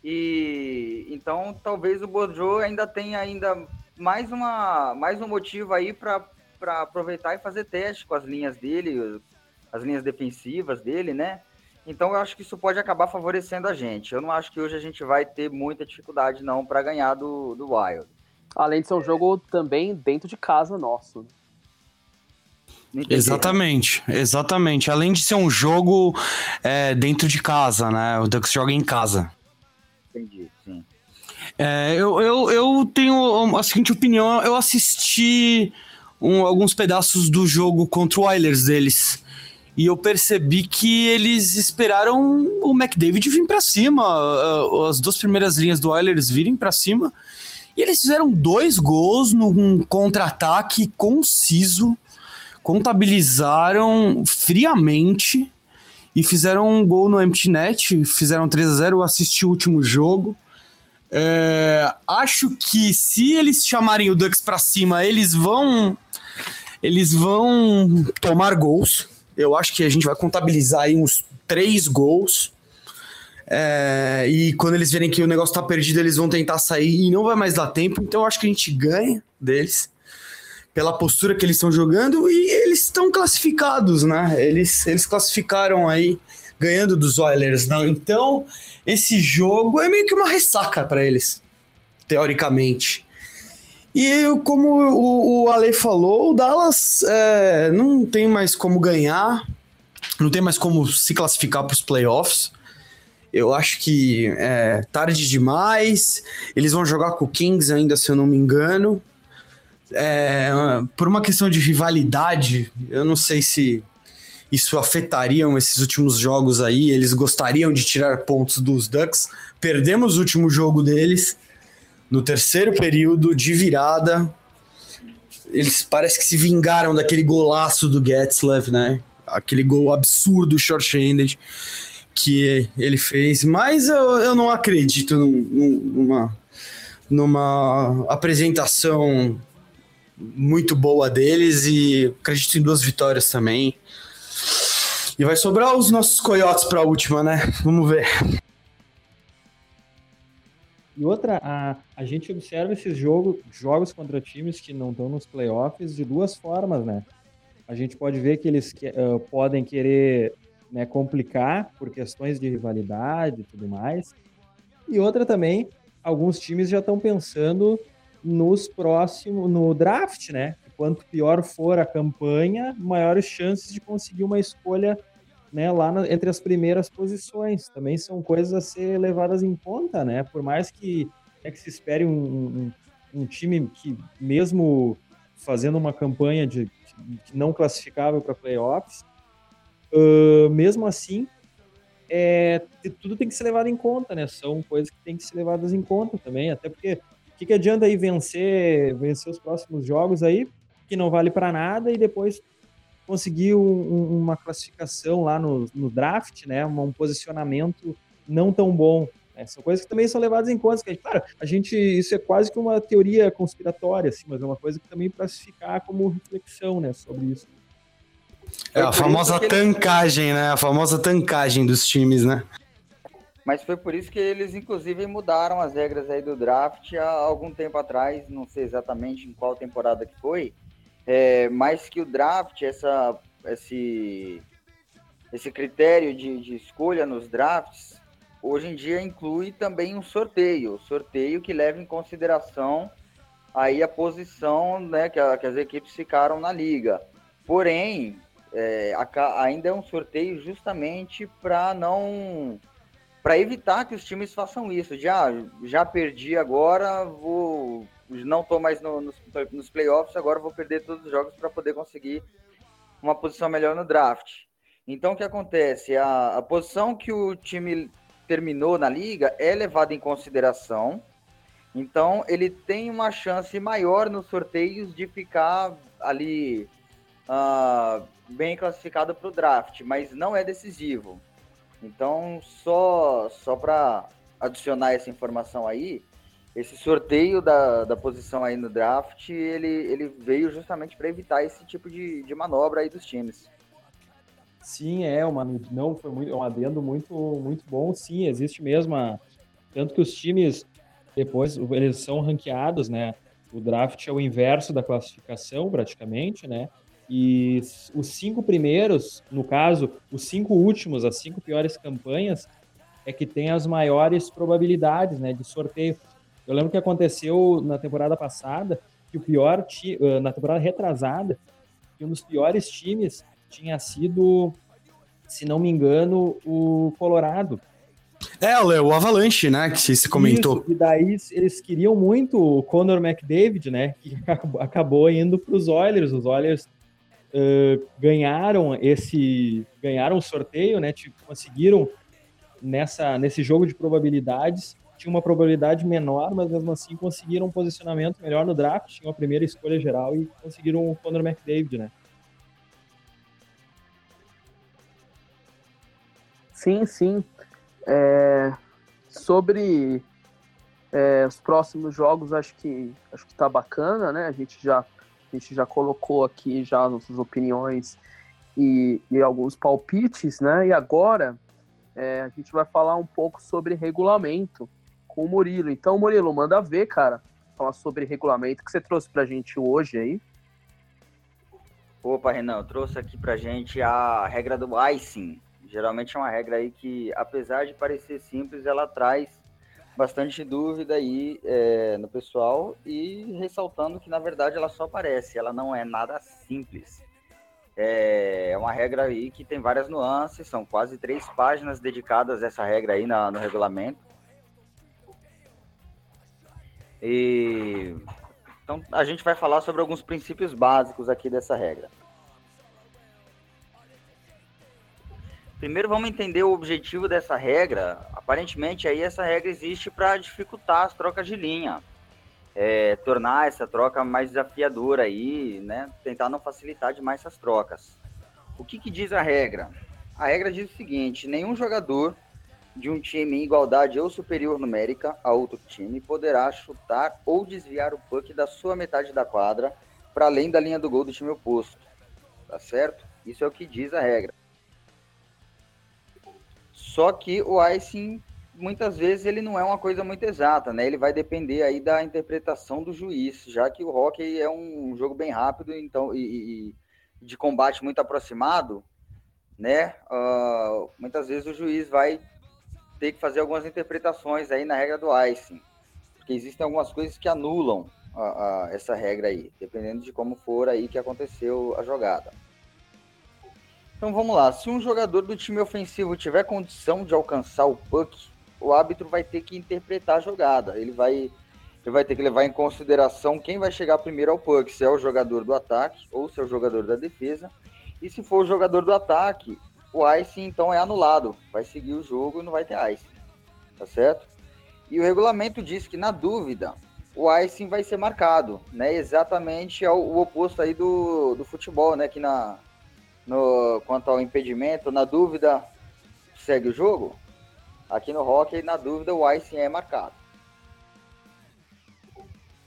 E então talvez o Bordeaux ainda tenha ainda mais, uma, mais um motivo aí para aproveitar e fazer teste com as linhas dele, as linhas defensivas dele, né? Então eu acho que isso pode acabar favorecendo a gente. Eu não acho que hoje a gente vai ter muita dificuldade não para ganhar do, do Wild. Além de ser um jogo também dentro de casa nosso. Exatamente, exatamente. Além de ser um jogo é, dentro de casa, né? O Ducks joga em casa. Entendi, sim. É, eu, eu, eu tenho a seguinte opinião: eu assisti um, alguns pedaços do jogo contra o Oilers deles. E eu percebi que eles esperaram o McDavid vir para cima, as duas primeiras linhas do Oilers virem para cima. E eles fizeram dois gols num contra-ataque conciso, contabilizaram friamente e fizeram um gol no empty net, fizeram 3 a 0 Eu assisti o último jogo. É, acho que se eles chamarem o Ducks para cima, eles vão eles vão tomar gols eu acho que a gente vai contabilizar aí uns três gols. É, e quando eles verem que o negócio tá perdido, eles vão tentar sair e não vai mais dar tempo. Então eu acho que a gente ganha deles pela postura que eles estão jogando e eles estão classificados, né? Eles, eles classificaram aí ganhando dos Oilers, não? Então esse jogo é meio que uma ressaca para eles, teoricamente. E como o, o Ale falou, o Dallas é, não tem mais como ganhar, não tem mais como se classificar para os playoffs. Eu acho que é tarde demais. Eles vão jogar com o Kings ainda, se eu não me engano. É, por uma questão de rivalidade, eu não sei se isso afetariam esses últimos jogos aí. Eles gostariam de tirar pontos dos Ducks. Perdemos o último jogo deles no terceiro período de virada. Eles parece que se vingaram daquele golaço do Getzlav, né? Aquele gol absurdo short-handed que ele fez. Mas eu, eu não acredito numa, numa apresentação muito boa deles e acredito em duas vitórias também. E vai sobrar os nossos coiotes para a última, né? Vamos ver. E outra, a, a gente observa esses jogo, jogos contra times que não estão nos playoffs de duas formas, né? A gente pode ver que eles que, uh, podem querer né, complicar por questões de rivalidade e tudo mais. E outra também, alguns times já estão pensando nos próximos, no draft, né? Quanto pior for a campanha, maiores chances de conseguir uma escolha né, lá na, entre as primeiras posições. Também são coisas a ser levadas em conta, né? Por mais que, é que se espere um, um, um time que, mesmo fazendo uma campanha de, de não classificável para playoffs, uh, mesmo assim, é, tudo tem que ser levado em conta, né? São coisas que tem que ser levadas em conta também, até porque o que, que adianta aí vencer, vencer os próximos jogos aí, que não vale para nada, e depois conseguiu um, uma classificação lá no, no draft, né? Um, posicionamento não tão bom. Né? São coisas que também são levadas em conta. Que, claro, a gente isso é quase que uma teoria conspiratória, assim, mas é uma coisa que também para se ficar como reflexão, né, sobre isso. É a famosa tancagem, né? A famosa tancagem dos times, né? Mas foi por isso que eles, inclusive, mudaram as regras aí do draft há algum tempo atrás, não sei exatamente em qual temporada que foi, é, mais que o draft, essa, esse, esse critério de, de escolha nos drafts, hoje em dia inclui também um sorteio, sorteio que leva em consideração aí a posição né, que, a, que as equipes ficaram na liga. Porém, é, a, ainda é um sorteio justamente para não para evitar que os times façam isso. Já ah, já perdi agora, vou não estou mais no, nos, nos playoffs, agora vou perder todos os jogos para poder conseguir uma posição melhor no draft. Então, o que acontece? A, a posição que o time terminou na liga é levada em consideração. Então, ele tem uma chance maior nos sorteios de ficar ali uh, bem classificado para o draft, mas não é decisivo. Então, só, só para adicionar essa informação aí, esse sorteio da, da posição aí no draft, ele, ele veio justamente para evitar esse tipo de, de manobra aí dos times. Sim, é uma não foi muito, é um adendo muito muito bom. Sim, existe mesmo, a, tanto que os times depois eles são ranqueados, né? O draft é o inverso da classificação, praticamente, né? E os cinco primeiros, no caso, os cinco últimos, as cinco piores campanhas, é que tem as maiores probabilidades né, de sorteio. Eu lembro que aconteceu na temporada passada, que o pior time, na temporada retrasada, que um dos piores times tinha sido, se não me engano, o Colorado. É, o Avalanche, né, que você comentou. Isso, e daí eles queriam muito o Conor McDavid, né, que acabou indo para os Oilers. Os Oilers uh, ganharam esse, ganharam o sorteio, né, tipo, conseguiram nessa, nesse jogo de probabilidades, tinha uma probabilidade menor, mas mesmo assim conseguiram um posicionamento melhor no draft, tinham a primeira escolha geral e conseguiram o Conor McDavid, né. Sim, sim. É, sobre é, os próximos jogos, acho que acho que tá bacana, né? A gente já a gente já colocou aqui já nossas opiniões e, e alguns palpites, né? E agora é, a gente vai falar um pouco sobre regulamento com o Murilo. Então, Murilo, manda ver, cara, falar sobre regulamento que você trouxe pra gente hoje aí. Opa, Renan, trouxe aqui pra gente a regra do icing, Geralmente é uma regra aí que, apesar de parecer simples, ela traz bastante dúvida aí é, no pessoal e ressaltando que, na verdade, ela só parece, ela não é nada simples. É, é uma regra aí que tem várias nuances, são quase três páginas dedicadas a essa regra aí na, no regulamento. E então a gente vai falar sobre alguns princípios básicos aqui dessa regra. Primeiro vamos entender o objetivo dessa regra. Aparentemente aí essa regra existe para dificultar as trocas de linha, é, tornar essa troca mais desafiadora aí, né? Tentar não facilitar demais essas trocas. O que, que diz a regra? A regra diz o seguinte: nenhum jogador de um time em igualdade ou superior numérica a outro time poderá chutar ou desviar o puck da sua metade da quadra para além da linha do gol do time oposto. Tá certo? Isso é o que diz a regra. Só que o icing, muitas vezes, ele não é uma coisa muito exata, né? Ele vai depender aí da interpretação do juiz, já que o hockey é um jogo bem rápido então e, e de combate muito aproximado, né? Uh, muitas vezes o juiz vai ter que fazer algumas interpretações aí na regra do icing, porque existem algumas coisas que anulam a, a, essa regra aí, dependendo de como for aí que aconteceu a jogada. Então vamos lá. Se um jogador do time ofensivo tiver condição de alcançar o puck, o árbitro vai ter que interpretar a jogada. Ele vai, ele vai ter que levar em consideração quem vai chegar primeiro ao puck, se é o jogador do ataque ou se é o jogador da defesa. E se for o jogador do ataque, o ice então é anulado. Vai seguir o jogo e não vai ter ice. Tá certo? E o regulamento diz que na dúvida, o icing vai ser marcado, né? Exatamente ao, o oposto aí do, do futebol, né? Que na, no, quanto ao impedimento, na dúvida, segue o jogo. Aqui no hockey, na dúvida, o icing é marcado.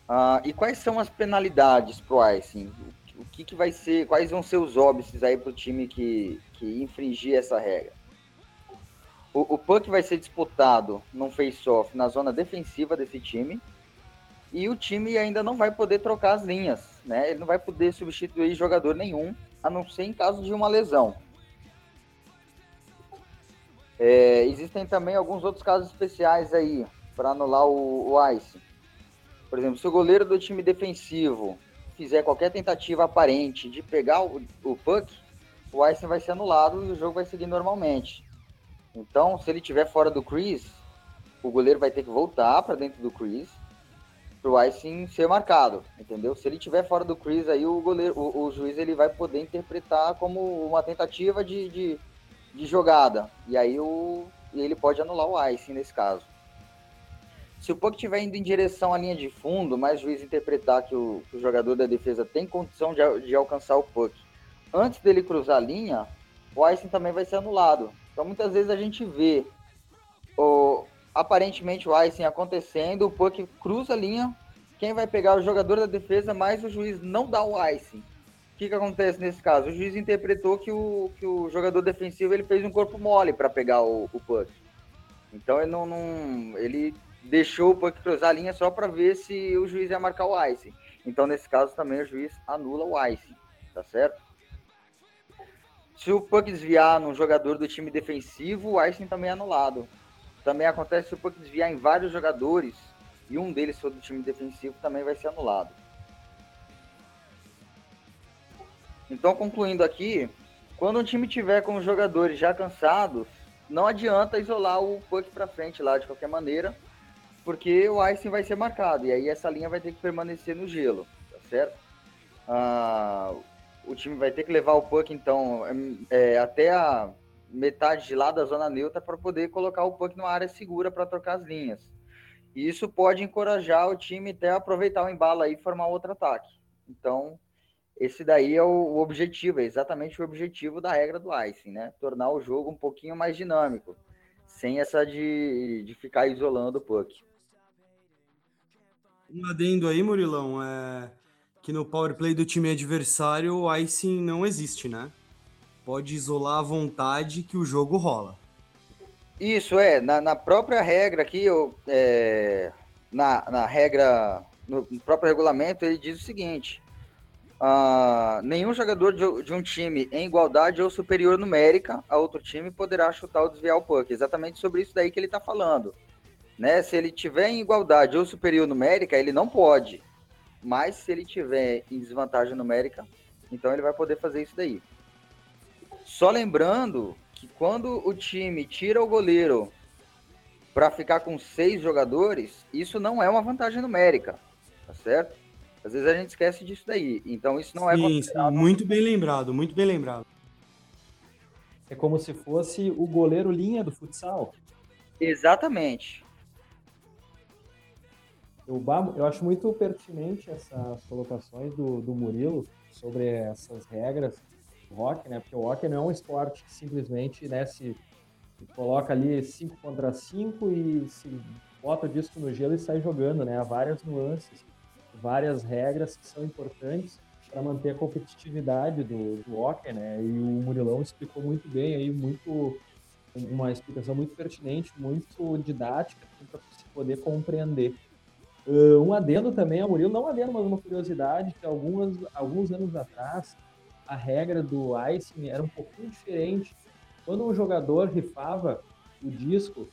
Ah, e quais são as penalidades pro icing? O que, que vai ser, quais vão ser os óbices aí pro time que, que infringir essa regra? O, o puck vai ser disputado num face-off na zona defensiva desse time e o time ainda não vai poder trocar as linhas, né? Ele não vai poder substituir jogador nenhum a não ser em caso de uma lesão. É, existem também alguns outros casos especiais aí para anular o, o ICE. Por exemplo, se o goleiro do time defensivo fizer qualquer tentativa aparente de pegar o, o puck, o ICE vai ser anulado e o jogo vai seguir normalmente. Então, se ele estiver fora do crease, o goleiro vai ter que voltar para dentro do crease pro icing ser marcado, entendeu? Se ele tiver fora do crease aí, o goleiro, o, o juiz ele vai poder interpretar como uma tentativa de, de, de jogada. E aí o, ele pode anular o icing nesse caso. Se o puck estiver indo em direção à linha de fundo, mas o juiz interpretar que o, que o jogador da defesa tem condição de, de, alcançar o puck antes dele cruzar a linha, o icing também vai ser anulado. Então muitas vezes a gente vê o, aparentemente o icing acontecendo, o puck cruza a linha, quem vai pegar o jogador da defesa, mas o juiz não dá o icing. O que, que acontece nesse caso? O juiz interpretou que o, que o jogador defensivo ele fez um corpo mole para pegar o, o puck. Então ele não, não, ele deixou o puck cruzar a linha só para ver se o juiz ia marcar o ice. Então, nesse caso, também o juiz anula o ice, tá certo? Se o puck desviar num jogador do time defensivo, o icing também é anulado. Também acontece se o puck desviar em vários jogadores e um deles for do time defensivo, também vai ser anulado. Então, concluindo aqui, quando um time tiver com os jogadores já cansados, não adianta isolar o puck para frente lá de qualquer maneira, porque o icing vai ser marcado e aí essa linha vai ter que permanecer no gelo, tá certo? Ah, o time vai ter que levar o puck então é, até a metade de lá da zona neutra para poder colocar o puck numa área segura para trocar as linhas. E isso pode encorajar o time até aproveitar o embalo aí e formar outro ataque. Então, esse daí é o, objetivo, é exatamente o objetivo da regra do icing, né? Tornar o jogo um pouquinho mais dinâmico, sem essa de, de ficar isolando o puck. Um adendo aí, Murilão, é que no power play do time adversário o icing não existe, né? Pode isolar à vontade que o jogo rola. Isso é, na, na própria regra aqui, eu, é, na, na regra, no, próprio regulamento, ele diz o seguinte: Uh, nenhum jogador de, de, um time em igualdade ou superior numérica a outro time poderá chutar ou desviar o puck. Exatamente sobre isso daí que ele está falando. Né? Se ele tiver em igualdade ou superior numérica, ele não pode. Mas se ele tiver em desvantagem numérica, então ele vai poder fazer isso daí. Só lembrando que quando o time tira o goleiro para ficar com seis jogadores, isso não é uma vantagem numérica, tá certo? Às vezes a gente esquece disso daí. Então isso não é sim, sim, muito bem lembrado, muito bem lembrado. É como se fosse o goleiro linha do futsal. Exatamente. Eu, eu acho muito pertinente essas colocações do, do Murilo sobre essas regras do hockey, né? Porque o hockey não é um esporte que simplesmente né, se coloca ali 5 contra 5 e se bota o disco no gelo e sai jogando, né? Há várias nuances várias regras que são importantes para manter a competitividade do, do hockey, né? E o Murilão explicou muito bem aí, muito uma explicação muito pertinente, muito didática para se poder compreender. Uh, um adendo também Murilo, não adendo, mas uma curiosidade, que alguns, alguns anos atrás a regra do icing era um pouquinho diferente. Quando um jogador rifava o disco,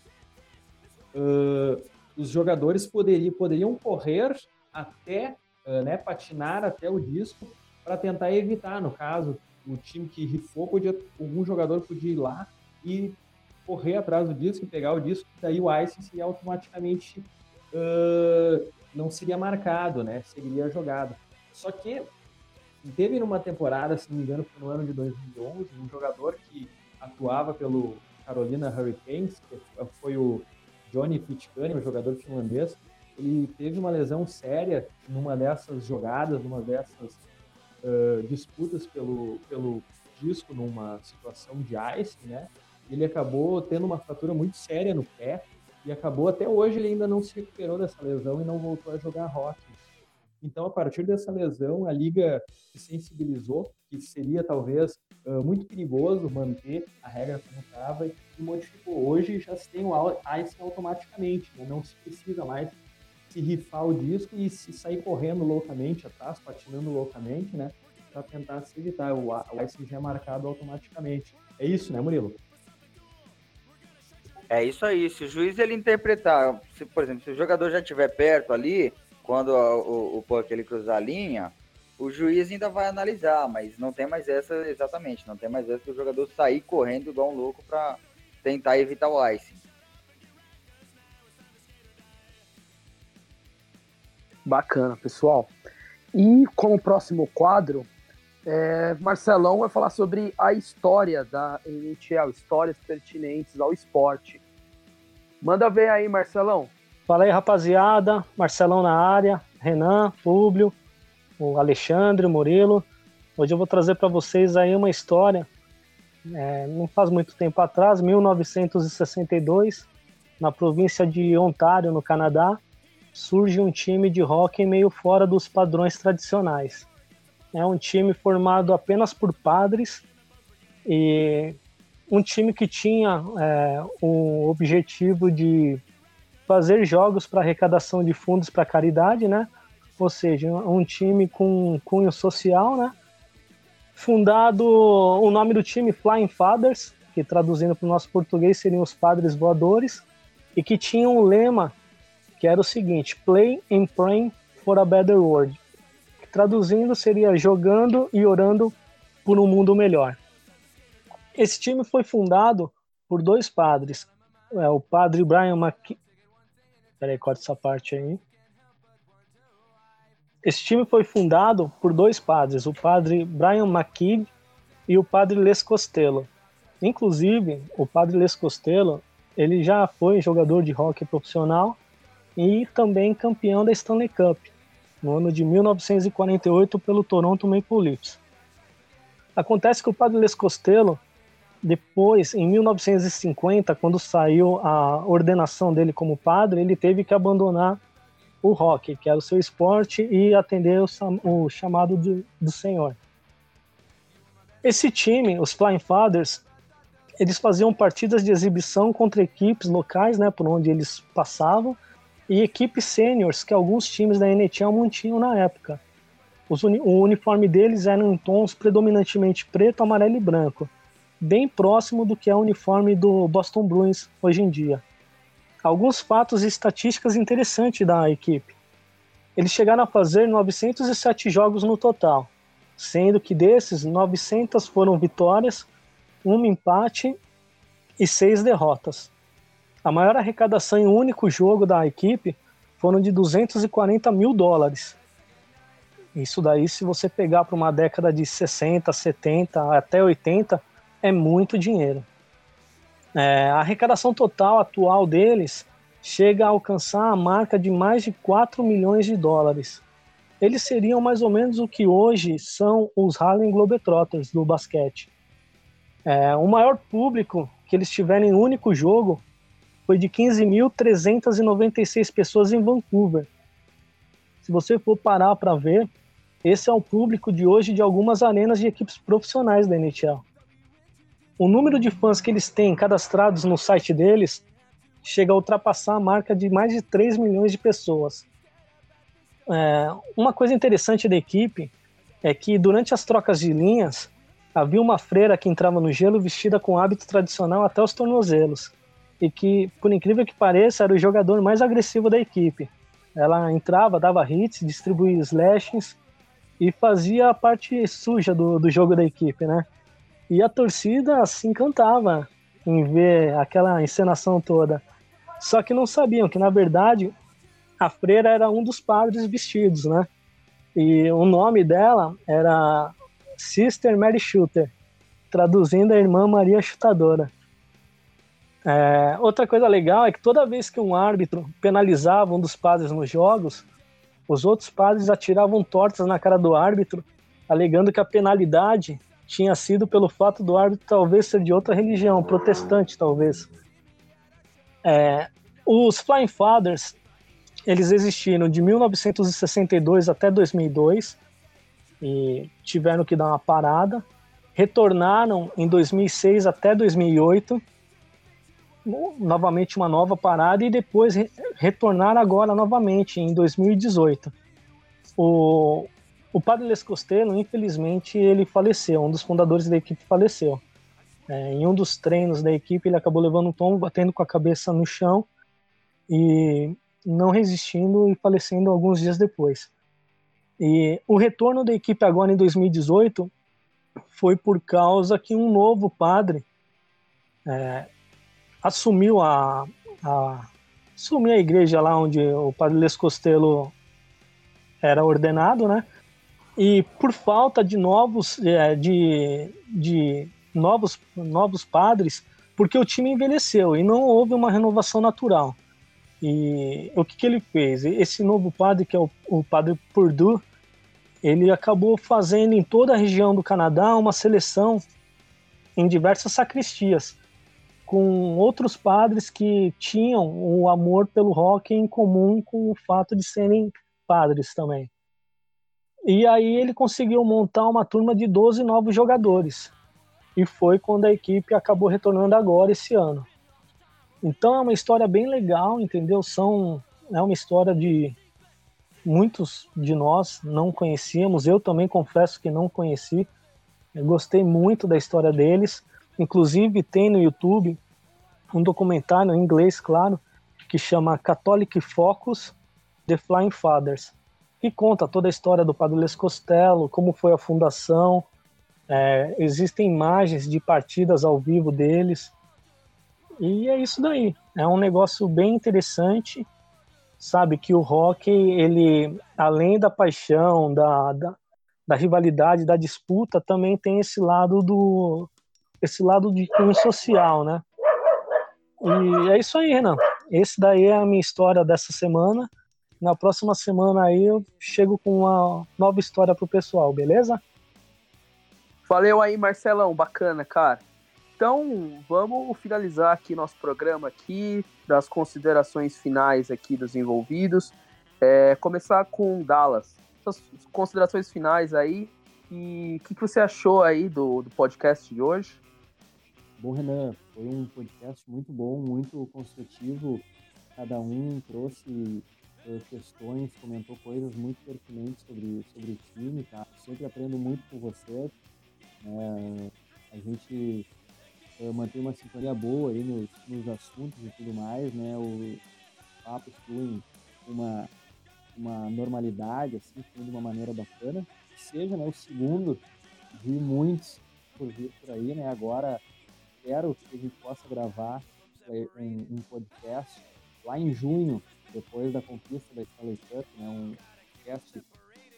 uh, os jogadores poderiam, poderiam correr até, uh, né, patinar até o disco para tentar evitar, no caso, o time que rifou, podia, algum jogador podia ir lá e correr atrás do disco, pegar o disco, daí o ice seria automaticamente uh, não seria marcado, né? Seguiria jogado. Só que teve numa temporada, se não me engano, no ano de 2011, um jogador que atuava pelo Carolina Hurricanes, que foi o Johnny Pitcairn, um jogador finlandês, ele teve uma lesão séria numa dessas jogadas, numa dessas uh, disputas pelo, pelo disco, numa situação de ice, né? Ele acabou tendo uma fratura muito séria no pé e acabou até hoje ele ainda não se recuperou dessa lesão e não voltou a jogar hockey. Então, a partir dessa lesão, a liga se sensibilizou que seria talvez uh, muito perigoso manter a regra como estava e modificou. Hoje já se tem o ice automaticamente, né? não se precisa mais se rifar o disco e se sair correndo loucamente atrás, patinando loucamente, né? Para tentar se evitar. O, o ICG é marcado automaticamente. É isso, né, Murilo? É isso aí. Se o juiz ele interpretar, se, por exemplo, se o jogador já estiver perto ali, quando o, o, puck ele cruzar a linha, o juiz ainda vai analisar, mas não tem mais essa exatamente, não tem mais essa do jogador sair correndo igual um louco para tentar evitar o icing. Bacana, pessoal. E como próximo quadro, é, Marcelão vai falar sobre a história da NHL, histórias pertinentes ao esporte. Manda ver aí, Marcelão. Fala aí, rapaziada. Marcelão na área, Renan, Públio, o Alexandre, o Murilo. Hoje eu vou trazer para vocês aí uma história. É, não faz muito tempo atrás, 1962, na província de Ontário, no Canadá, surge um time de hockey meio fora dos padrões tradicionais. É um time formado apenas por padres e um time que tinha é, o objetivo de fazer jogos para arrecadação de fundos para caridade, né? Ou seja, um time com cunho social, né? Fundado o nome do time Flying Fathers, que traduzindo para o nosso português seriam os Padres Voadores, e que tinha um lema que era o seguinte: Play and Pray for a Better World. Traduzindo seria jogando e orando por um mundo melhor. Esse time foi fundado por dois padres, é, o padre Brian Mc... Peraí, corta essa parte aí. Esse time foi fundado por dois padres, o padre Brian McKeeb e o padre Les Costello. Inclusive, o padre Les Costello, ele já foi jogador de hockey profissional e também campeão da Stanley Cup no ano de 1948 pelo Toronto Maple Leafs. Acontece que o padre Les Costello, depois, em 1950, quando saiu a ordenação dele como padre, ele teve que abandonar o hockey, que era o seu esporte, e atender o, o chamado de, do Senhor. Esse time, os Flying Fathers, eles faziam partidas de exibição contra equipes locais, né, por onde eles passavam, e equipes sêniores que alguns times da NHL mantinham na época. Uni o uniforme deles era em tons predominantemente preto, amarelo e branco, bem próximo do que é o uniforme do Boston Bruins hoje em dia. Alguns fatos e estatísticas interessantes da equipe. Eles chegaram a fazer 907 jogos no total, sendo que desses 900 foram vitórias, um empate e seis derrotas. A maior arrecadação em um único jogo da equipe foram de 240 mil dólares. Isso daí, se você pegar para uma década de 60, 70 até 80, é muito dinheiro. É, a arrecadação total atual deles chega a alcançar a marca de mais de 4 milhões de dólares. Eles seriam mais ou menos o que hoje são os Harlem Globetrotters do basquete. É, o maior público que eles tiveram em um único jogo foi de 15.396 pessoas em Vancouver. Se você for parar para ver, esse é o público de hoje de algumas arenas de equipes profissionais da NHL. O número de fãs que eles têm cadastrados no site deles chega a ultrapassar a marca de mais de 3 milhões de pessoas. É, uma coisa interessante da equipe é que durante as trocas de linhas havia uma freira que entrava no gelo vestida com hábito tradicional até os tornozelos e que, por incrível que pareça, era o jogador mais agressivo da equipe. Ela entrava, dava hits, distribuía slashes e fazia a parte suja do, do jogo da equipe, né? E a torcida se encantava em ver aquela encenação toda. Só que não sabiam que, na verdade, a freira era um dos padres vestidos, né? E o nome dela era Sister Mary Shooter, traduzindo a irmã Maria Chutadora. É, outra coisa legal é que toda vez que um árbitro penalizava um dos padres nos jogos, os outros padres atiravam tortas na cara do árbitro, alegando que a penalidade tinha sido pelo fato do árbitro talvez ser de outra religião, protestante talvez. É, os Flying Fathers, eles existiram de 1962 até 2002 e tiveram que dar uma parada. Retornaram em 2006 até 2008 novamente uma nova parada e depois re retornar agora novamente em 2018. O, o padre Les Costello, infelizmente, ele faleceu, um dos fundadores da equipe faleceu. É, em um dos treinos da equipe, ele acabou levando um tombo, batendo com a cabeça no chão e não resistindo e falecendo alguns dias depois. E o retorno da equipe agora em 2018 foi por causa que um novo padre é, assumiu a, a assumiu a igreja lá onde o padre Les Costello era ordenado, né? E por falta de novos é, de, de novos novos padres, porque o time envelheceu e não houve uma renovação natural. E o que, que ele fez? Esse novo padre, que é o, o padre Purdue, ele acabou fazendo em toda a região do Canadá uma seleção em diversas sacristias com outros padres que tinham o amor pelo rock em comum com o fato de serem padres também. E aí ele conseguiu montar uma turma de 12 novos jogadores. E foi quando a equipe acabou retornando agora esse ano. Então é uma história bem legal, entendeu? São é uma história de muitos de nós não conhecíamos. Eu também confesso que não conheci. Eu gostei muito da história deles. Inclusive tem no YouTube um documentário em inglês, claro, que chama Catholic Focus: The Flying Fathers, que conta toda a história do Padre Les Costello, como foi a fundação. É, existem imagens de partidas ao vivo deles. E é isso daí. É um negócio bem interessante. Sabe que o rock, ele, além da paixão, da, da, da rivalidade, da disputa, também tem esse lado do esse lado de cunho social, né? E é isso aí, Renan. Esse daí é a minha história dessa semana. Na próxima semana aí eu chego com uma nova história pro pessoal, beleza? Valeu aí, Marcelão. Bacana, cara. Então, vamos finalizar aqui nosso programa aqui, das considerações finais aqui dos envolvidos. É, começar com Dallas. Suas considerações finais aí. E o que, que, você achou aí do, do podcast de hoje? Bom, Renan, foi um podcast muito bom, muito construtivo. Cada um trouxe uh, questões, comentou coisas muito pertinentes sobre, sobre o time, tá? Sempre aprendo muito com você. É, a gente uh, mantém uma sintonia boa aí nos, nos assuntos e tudo mais, né? O papo flui uma, uma normalidade, assim, de uma maneira bacana. seja né, o segundo de muitos por vir por aí, né? Agora espero que a gente possa gravar um, um podcast lá em junho, depois da conquista da Stanley Cup, né, um podcast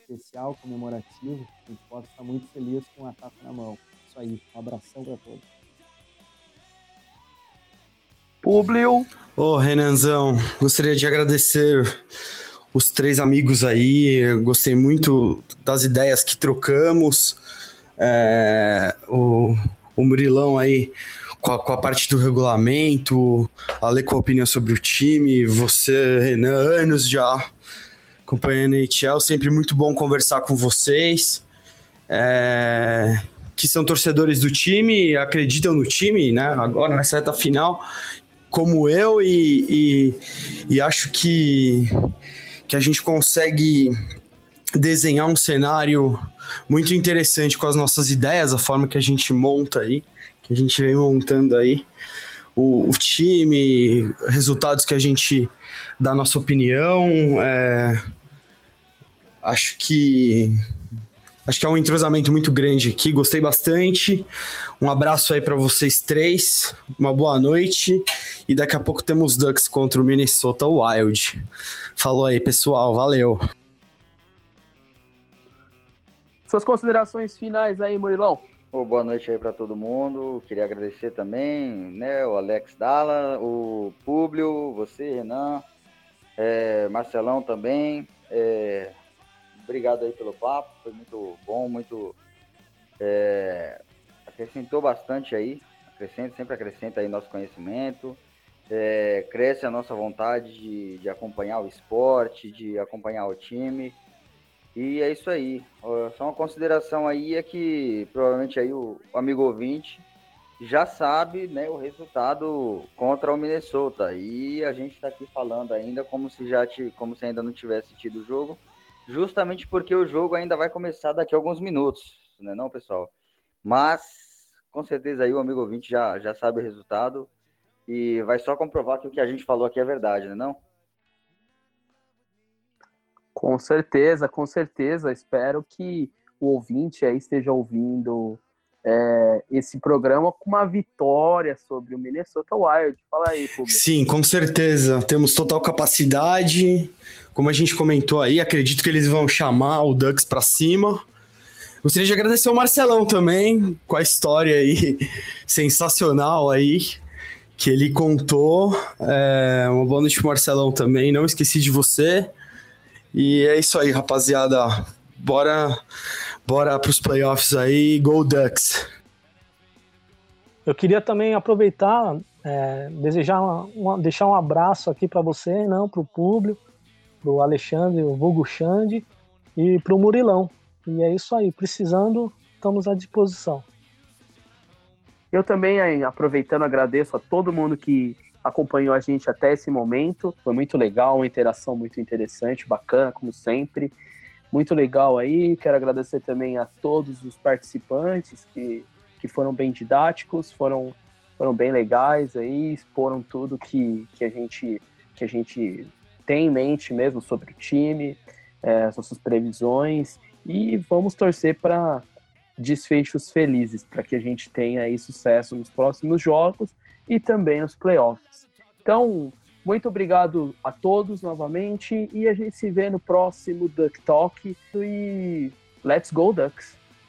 especial, comemorativo, a gente possa estar muito feliz com a taça na mão. Isso aí, um abração para todos. Públio. Ô, oh, Renanzão, gostaria de agradecer os três amigos aí, Eu gostei muito das ideias que trocamos. É, o o Murilão aí com a, com a, parte do regulamento, a ler com a opinião sobre o time, você, Renan, anos já acompanhando a NHL, sempre muito bom conversar com vocês, é, que são torcedores do time, acreditam no time, né, agora nessa reta final, como eu, e, e, e acho que, que a gente consegue desenhar um cenário muito interessante com as nossas ideias, a forma que a gente monta aí, que a gente vem montando aí, o, o time, resultados que a gente dá nossa opinião. É, acho que acho que é um entrosamento muito grande aqui, gostei bastante. Um abraço aí para vocês três, uma boa noite e daqui a pouco temos Ducks contra o Minnesota Wild. Falou aí, pessoal, valeu. Suas considerações finais aí, Murilão. Oh, boa noite aí para todo mundo. Queria agradecer também, né, o Alex Dalla, o Públio, você, Renan, é, Marcelão também. É, obrigado aí pelo papo, foi muito bom, muito é, acrescentou bastante aí, acrescenta, sempre acrescenta aí nosso conhecimento, é, cresce a nossa vontade de, de acompanhar o esporte, de acompanhar o time. E é isso aí. Só uma consideração aí é que provavelmente aí o, amigo ouvinte já sabe né, o resultado contra o Minnesota. E a gente está aqui falando ainda como se já te, como se ainda não tivesse tido o jogo, justamente porque o jogo ainda vai começar daqui a alguns minutos, né, não, pessoal? Mas com certeza aí o amigo ouvinte já, já sabe o resultado e vai só comprovar que o que a gente falou aqui é verdade, né, não? Com certeza, com certeza. Espero que o ouvinte aí esteja ouvindo é, esse programa com uma vitória sobre o Minnesota Wild. Fala aí, público. Sim, com certeza. Temos total capacidade. Como a gente comentou aí, acredito que eles vão chamar o Ducks para cima. Gostaria de agradecer ao Marcelão também, com a história aí sensacional aí que ele contou. É, uma boa noite, Marcelão, também. Não esqueci de você. E é isso aí, rapaziada. Bora, bora para os playoffs aí. Go Ducks! Eu queria também aproveitar, é, desejar uma, uma, deixar um abraço aqui para você, não, para o público, para o Alexandre, o Vulgo Xande e para o Murilão. E é isso aí, precisando, estamos à disposição. Eu também, aproveitando, agradeço a todo mundo que acompanhou a gente até esse momento. Foi muito legal, uma interação muito interessante, bacana, como sempre. Muito legal aí. Quero agradecer também a todos os participantes que, que foram bem didáticos, foram, foram bem legais aí, exporam tudo que, que, a gente, que a gente tem em mente mesmo sobre o time, é, previsões. E vamos torcer para desfechos felizes, para que a gente tenha aí sucesso nos próximos jogos e também nos playoffs. Então, muito obrigado a todos novamente e a gente se vê no próximo Duck Talk e let's go Ducks!